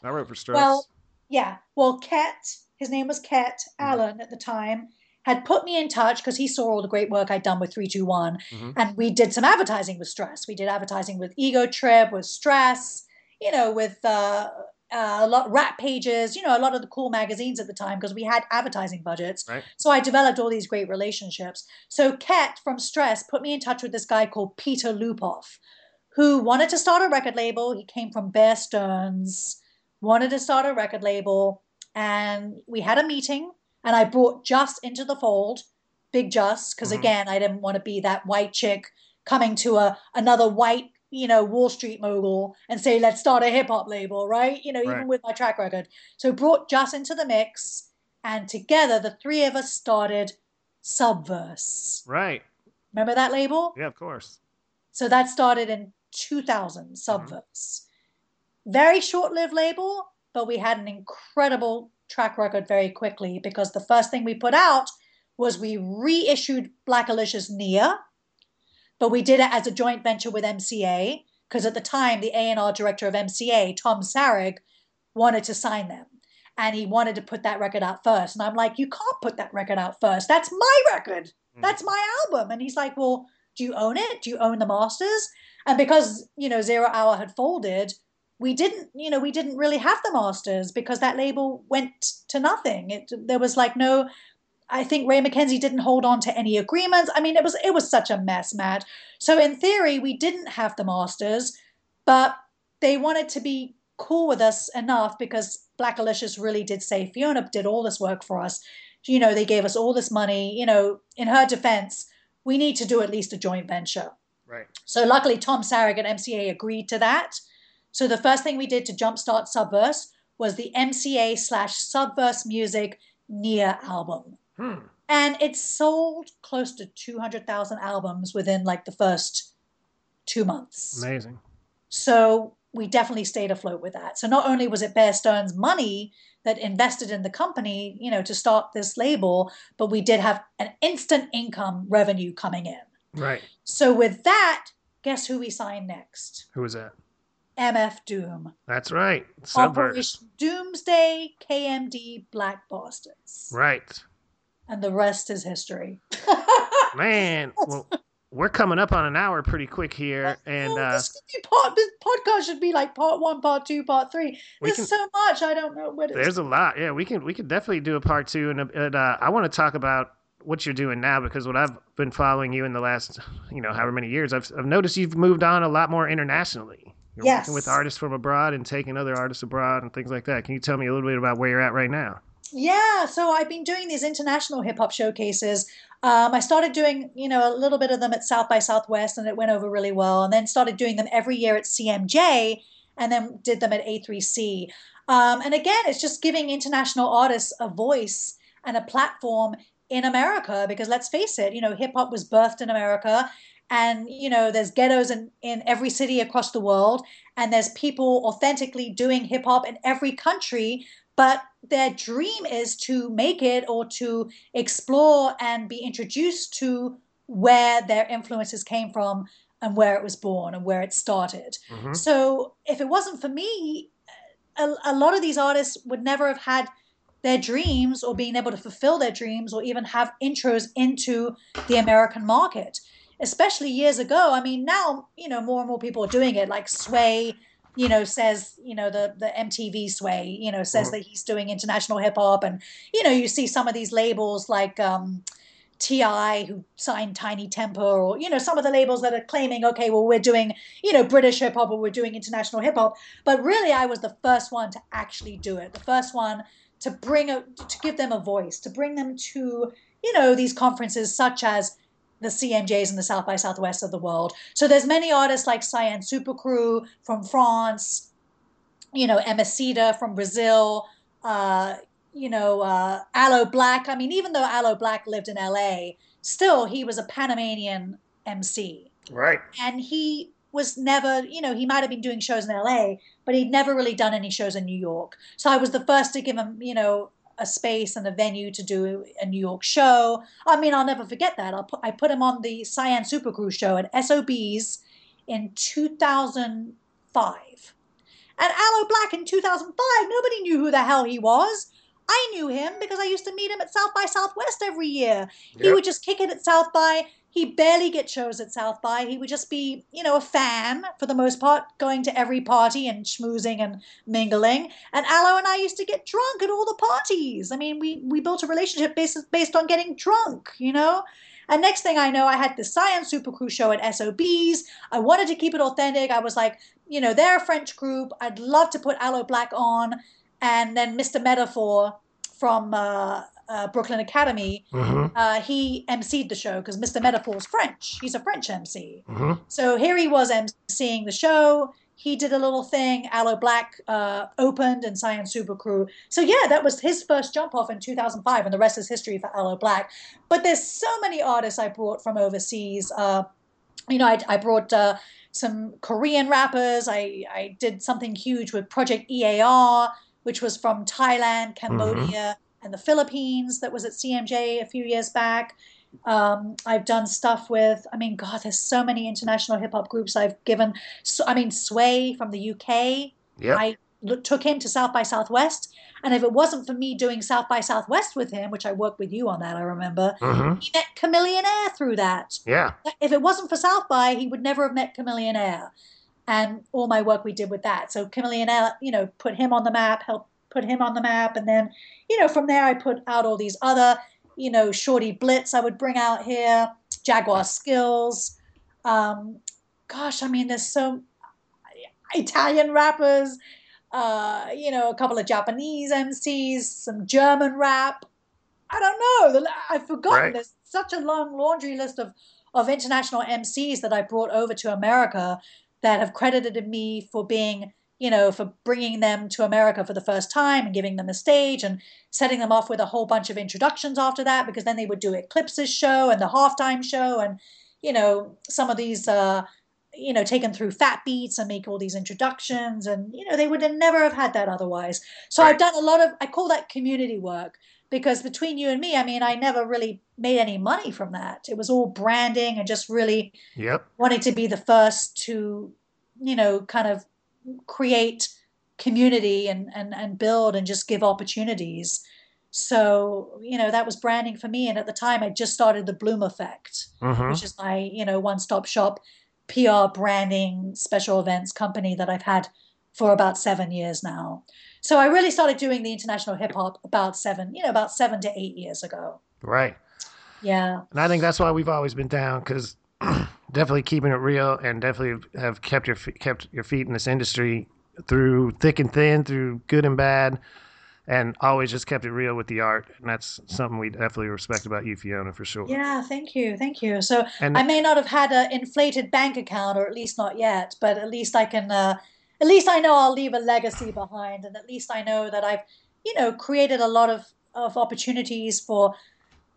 I wrote for Stress. Well, yeah. Well, Ket, his name was Ket Mm-hmm. Allen at the time, had put me in touch because he saw all the great work I'd done with 321. Mhm. And we did some advertising with Stress. We did advertising with Ego Trip, with Stress, you know, with uh, uh, a lot rap pages, you know, a lot of the cool magazines at the time because we had advertising budgets. Right. So I developed all these great relationships. So Ket from Stress put me in touch with this guy called Peter Lupoff, who wanted to start a record label. He came from Bear Stearns, wanted to start a record label, and we had a meeting. And I brought Jus into the fold, Bigg Jus, because Mhm. again, I didn't want to be that white chick coming to a another white, you know, Wall Street mogul and say, let's start a hip hop label, right? You know, even with my track record. So brought Jus into the mix, and together the three of us started Subverse. right. Remember that label? Yeah, of course. So that started in 2000, mm-hmm. Subverse. Very short lived label, but we had an incredible track record very quickly because the first thing we put out was we reissued Blackalicious Nia, but we did it as a joint venture with MCA because at the time the A&R director of MCA, Tom Sarig, wanted to sign them. And he wanted to put that record out first. And I'm like, you can't put that record out first. That's my record. Mhm. That's my album. And he's like, well, do you own it? Do you own the masters? And because, you know, Zero Hour had folded, we didn't, you know, we didn't really have the masters because that label went to nothing. It, there was like no, I think Ray McKenzie didn't hold on to any agreements. I mean, it was it was such a mess, Matt. So in theory, we didn't have the masters, but they wanted to be cool with us enough because Blackalicious really did say Fiona did all this work for us. You know, they gave us all this money. You know, in her defense, we need to do at least a joint venture. Right. So luckily, Tom Sarig at MCA agreed to that. So the first thing we did to jumpstart Subverse was the MCA slash Subverse Music Nia album. Hmm. And it sold close to 200,000 albums within like the first two months. Amazing. So we definitely stayed afloat with that. So not only was it Bear Stearns' money that invested in the company, you know, to start this label, but we did have an instant income revenue coming in. Right. So with that, guess who we signed next? Who was that? MF Doom. That's right. Subverse. Operation Doomsday KMD Black Bastards. Right. And the rest is history. Man, well, we're coming up on an hour pretty quick here, and Oh, uh, this, could be part, this podcast should be like part one, part two, part three. There's can- so much I don't know what there's a lot. Yeah, we can we can definitely do a part two, and, and uh, I want to talk about what you're doing now because what I've been following you in the last, you know, however many years, I've I've noticed you've moved on a lot more internationally. You're Yes. working with artists from abroad and taking other artists abroad and things like that. Can you tell me a little bit about where you're at right now? Yeah, so I've been doing these international hip hop showcases. Um, I started doing, you know, a little bit of them at South by Southwest, and it went over really well. And then started doing them every year at CMJ, and then did them at A3C. Um, and again, it's just giving international artists a voice and a platform in America, because let's face it, you know, hip hop was birthed in America, and you know, there's ghettos in in every city across the world, and there's people authentically doing hip hop in every country but their dream is to make it or to explore and be introduced to where their influences came from and where it was born and where it started. hmm So if it wasn't for me, a, a lot of these artists would never have had their dreams or being able to fulfill their dreams or even have intros into the American market. Especially years ago. I mean, now, you know, more and more people are doing it. Like Sway, you know, says, you know, the, the MTV Sway, you know, says Mhm. that he's doing international hip hop. And, you know, you see some of these labels like um, TI who signed Tinie Tempah or you know some of the labels that are claiming okay well we're doing you know British hip hop or we're doing international hip hop but really I was the first one to actually do it the first one to bring a to give them a voice to bring them to you know these conferences such as the CMJs and the South by Southwest of the world so there's many artists like Saïan Supa Crew from France you know Emicida from Brazil uh, you know, uh, Aloe Blacc. I mean, even though Aloe Blacc lived in LA, still he was a Panamanian MC. Right. And he was never, you know, he might have been doing shows in LA, but he'd never really done any shows in New York. So I was the first to give him, you know, a space and a venue to do a New York show. I mean, I'll never forget that. I'll put, I put him on the Saïan Supa Crew show at SOB's in 2005. And Aloe Blacc in 2005, nobody knew who the hell he was. I knew him because I used to meet him at South by Southwest every year. Yep. He would just kick it at South by. He barely get shows at South by. He would just be, you know, a fan for the most part, going to every party and schmoozing and mingling. And Aloe and I used to get drunk at all the parties. I mean, we we built a relationship based based on getting drunk, you know. And next thing I know, I had the Saïan Supa Crew show at SOBs. I wanted to keep it authentic. I was like, you know, they're a French group. I'd love to put Aloe Blacc on and then Mr. Metaphor from uh, uh, Brooklyn Academy, mm-hmm. uh, he emceed the show because Mr. Metaphor is French. He's a French MC. Mm-hmm. So here he was emceeing the show. He did a little thing. Aloe Blacc uh, opened and Saïan Supa Crew. So yeah, that was his first jump off in 2005, and the rest is history for Aloe Blacc. But there's so many artists I brought from overseas. Uh, you know, I, I brought uh, some Korean rappers. I, I did something huge with Project EAR which was from Thailand, Cambodia, mm-hmm. And the Philippines that was at CMJ a few years back. Um, I've done stuff with, I mean, God, there's so many international hip hop groups I've given. So, I mean, Sway from the UK. Yeah. I took him to South by Southwest. And if it wasn't for me doing South by Southwest with him, which I worked with you on that, I remember, mm-hmm. he met Chamillionaire through that. Yeah. If it wasn't for South by, he would never have met Chamillionaire and all my work we did with that. So Chameleon, you know, put him on the map, helped put him on the map, and then, you know, from there I put out all these other, you know, Shortee Blitz I would bring out here, Jaguar Skills. Um, gosh, I mean, there's so Italian rappers, uh, you know, a couple of Japanese MCs, some German rap. I don't know. I've forgotten. Right. There's such a long laundry list of of international MCs that I brought over to America that have credited me for being you know, for bringing them to America for the first time and giving them a stage and setting them off with a whole bunch of introductions after that, because then they would do Eclipse's show and the halftime show and, you know, some of these, uh, you know, taken through fat beats and make all these introductions. And, you know, they would have never have had that otherwise. So right. I've done a lot of, I call that community work because between you and me, I mean, I never really made any money from that. It was all branding and just really yep. wanting to be the first to you know, kind of create community and, and, and build and just give opportunities. So, you know, that was branding for me. And at the time, I just started the Bloom Effect, mm-hmm. which is my, you know, one stop shop PR branding special events company that I've had for about seven years now. So I really started doing the international hip hop about seven, you know, about seven to eight years ago. Right. Yeah. And I think that's why we've always been down because definitely keeping it real and definitely have kept your kept your feet in this industry through thick and thin, through good and bad, and always just kept it real with the art. And that's something we definitely respect about you, Fiona, for sure. Yeah, thank you, thank you. So and, I may not have had an inflated bank account, or at least not yet, but at least I can. Uh, at least I know I'll leave a legacy behind, and at least I know that I've, you know, created a lot of of opportunities for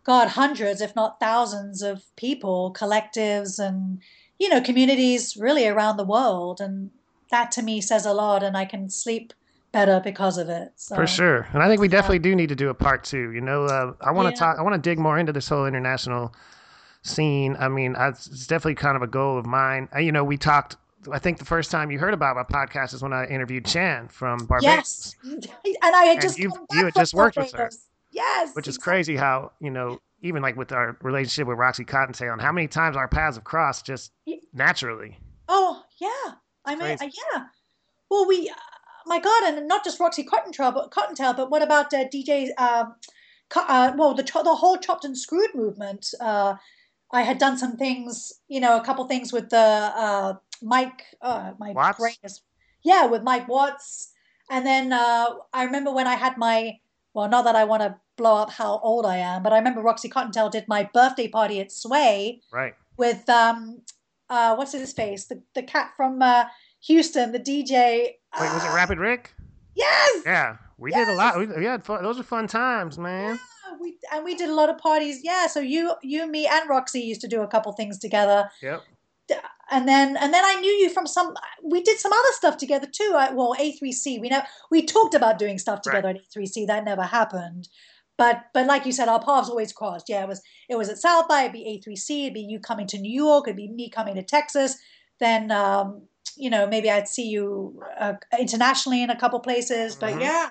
God, hundreds, if not thousands of people, collectives, and, you know, communities really around the world. And that to me says a lot, and I can sleep better because of it. So, For sure. And I think we definitely do need to do a part two. You know, uh, I want to yeah. talk, I want to dig more into this whole international scene. I mean, it's definitely kind of a goal of mine. You know, we talked I think the first time you heard about my podcast is when I interviewed Chan from Barbados. Yes, and I had just you, you had just worked with her. Yes. Which is crazy how, you know, even like with our relationship with Roxy Cottontail and how many times our paths have crossed just naturally. Oh, yeah. I mean, uh, yeah. Well, we, uh, my God, and not just Roxy Cottontail, but Cottontail, but what about uh, DJ um, uh, well, the the whole chopped and screwed movement. Uh, I had done some things, you know, a couple things with the uh, Mike, uh, my Watts? brain is, yeah, with Mike Watts. And then uh, I remember when I had my, well, not that I want to blow up how old I am, but I remember Roxy Cottontail did my birthday party at Sway Right. with, um, uh, what's his face? The, the cat from uh, Houston, the DJ. Wait, was it uh, Rapid Ric? Yes! Yeah, we did a lot. We, we had fun. Those are fun times, man. Yeah, we and we did a lot of parties. Yeah, so you, you, me, and Roxy used to do a couple things together. Yep. And then and then I knew you from some. We did some other stuff together too. I, well, A3C. We know we talked about doing stuff together at A3C. That never happened. But but like you said, our paths always crossed. Yeah, it was it was at South by. It'd be A3C. It'd be you coming to New York. It'd be me coming to Texas. Then um, you know maybe I'd see you uh, internationally in a couple places. But Mhm. yeah,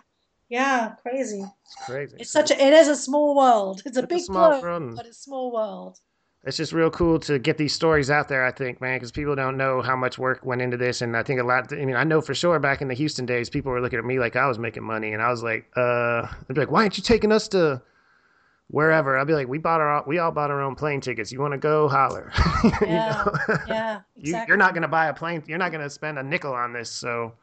yeah, crazy. It's crazy. It's such a it is a small world. It's a It's big small world but it's a small world. It's just real cool to get these stories out there. I think, man, because people don't know how much work went into this, and I think a lot. I mean, I know for sure back in the Houston days, people were looking at me like I was making money, and I was like, uh, they'd be like, "Why aren't you taking us to wherever?" I'd be like, "We bought our, we all bought our own plane tickets. You want to go? Holler." You Yeah, know? Yeah, you, exactly. you're not going to buy a plane. You're not going to spend a nickel on this, so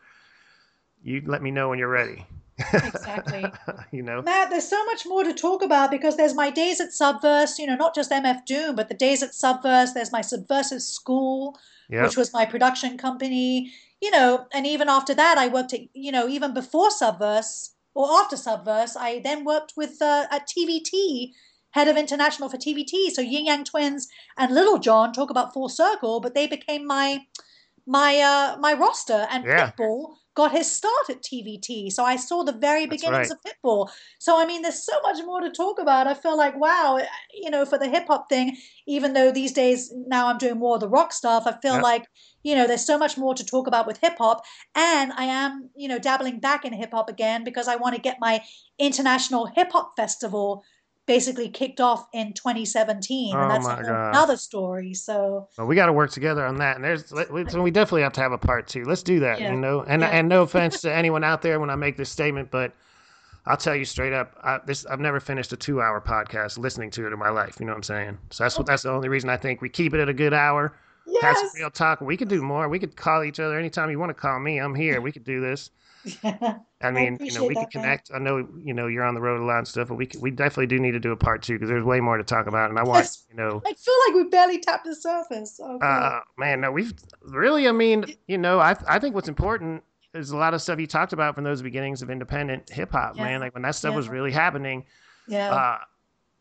you let me know when you're ready. Exactly. you know. Matt, there's so much more to talk about because there's my days at Subverse, you know, not just MF Doom, but the days at Subverse. There's my Subversive School, Yep. which was my production company, you know, and even after that, I worked at, you know, even before Subverse or after Subverse, I then worked with uh, at TVT, head of international for TVT. So Ying Yang Twins and Lil Jon talk about full circle, but they became my my uh my roster and Yeah. Pitbull got his start at TVT. So I saw the very beginnings right. of Pitbull. So I mean there's so much more to talk about. I feel like wow, you know, for the hip hop thing, even though these days now I'm doing more of the rock stuff, I feel Yeah. like, you know, there's so much more to talk about with hip hop and I am, you know, dabbling back in hip hop again because I want to get my international hip hop festival basically kicked off in 2017 Oh and that's another story. So Well, we got to work together on that, and there's we- so we definitely have to have a part two. Let's do that, Yeah. you know. And Yeah. and no offense to anyone out there when I make this statement, but I'll tell you straight up, I, this I've never finished a two-hour podcast listening to it in my life. You know what I'm saying? So that's what that's the only reason I think we keep it at a good hour. Have yes. real talk. We could do more. We could call each other anytime you want to call me. I'm here. We could do this. I mean, you know, we could that, man. connect. I know, you know, you're on the road a lot and stuff, but we could, we definitely do need to do a part two because there's way more to talk about, and I want, you know, I feel like we barely tapped the surface. Oh, uh, man, no, we've really. I mean, you know, I I think what's important is a lot of stuff you talked about from those beginnings of independent hip hop, Yeah. man. Like when that stuff was really happening, yeah. uh,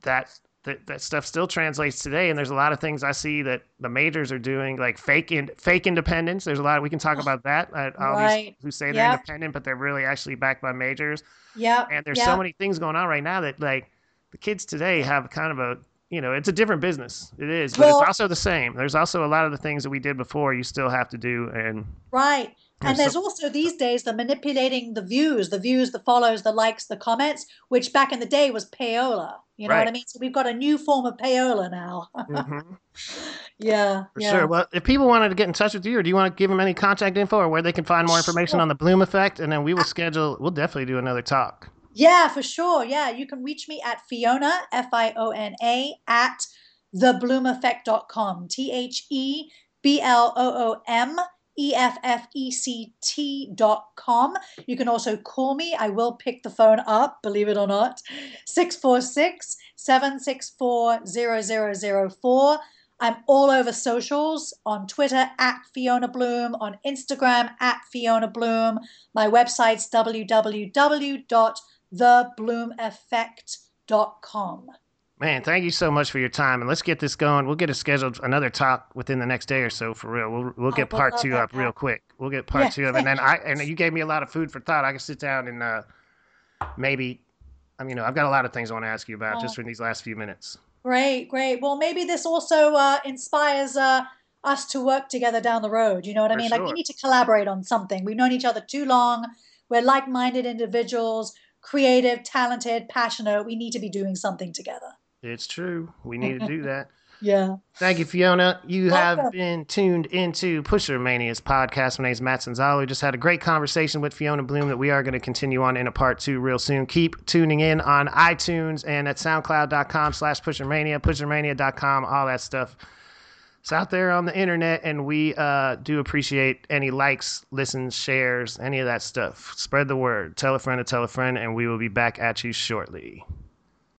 that. That, that stuff still translates today, and there's a lot of things I see that the majors are doing, like fake in, fake independence. There's a lot we can talk about that. Uh, all these Right. who say they're Yep. independent, but they're really actually backed by majors. yeah. And there's yeah. so many things going on right now that like the kids today have kind of a you know it's a different business. It is, but Well- it's also the same. There's also a lot of the things that we did before you still have to do, and Right. And there's so- also these days the manipulating the views, the views, the follows, the likes, the comments, which back in the day was payola. You know what I mean? So we've got a new form of payola now. Mhm. yeah. for yeah. sure. Well, if people wanted to get in touch with you, or do you want to give them any contact info or where they can find more information Sure. on the Bloom Effect, and then we will schedule. We'll definitely do another talk. Yeah, for sure. Yeah, you can reach me at Fiona, F I O N A, at thebloomeffect.com. T H E B L O O M E F F E C T dot com. You can also call me. I will pick the phone up, believe it or not. 646 764 0004. I'm all over socials on Twitter at Fiona Bloom, on Instagram at Fiona Bloom. My website's www.thebloomeffect.com. Man, thank you so much for your time, and let's get this going. We'll get a scheduled another talk within the next day or so for real. We'll we'll get would part two up real quick. We'll get part Yeah, two it. and then I and you gave me a lot of food for thought. I can sit down and uh, maybe, I mean, you know, I've got a lot of things I want to ask you about just Oh. for these last few minutes. Great, great. Well, maybe this also uh, inspires uh, us to work together down the road. You know what I For mean? Like we need to collaborate on something. We've known each other too long. We're like-minded individuals, creative, talented, passionate. We need to be doing something together. It's true. We need to do that. Yeah. Thank you, Fiona. You Welcome. have been tuned into Pusher Mania's podcast. My name is Matt Sonzala. We just had a great conversation with Fiona Bloom that we are going to continue on in a part two real soon. Keep tuning in on iTunes and at soundcloud.com slash pushermania, pushermania.com, all that stuff. It's out there on the internet, and we uh, do appreciate any likes, listens, shares, any of that stuff. Spread the word. Tell a friend to tell a friend, and we will be back at you shortly.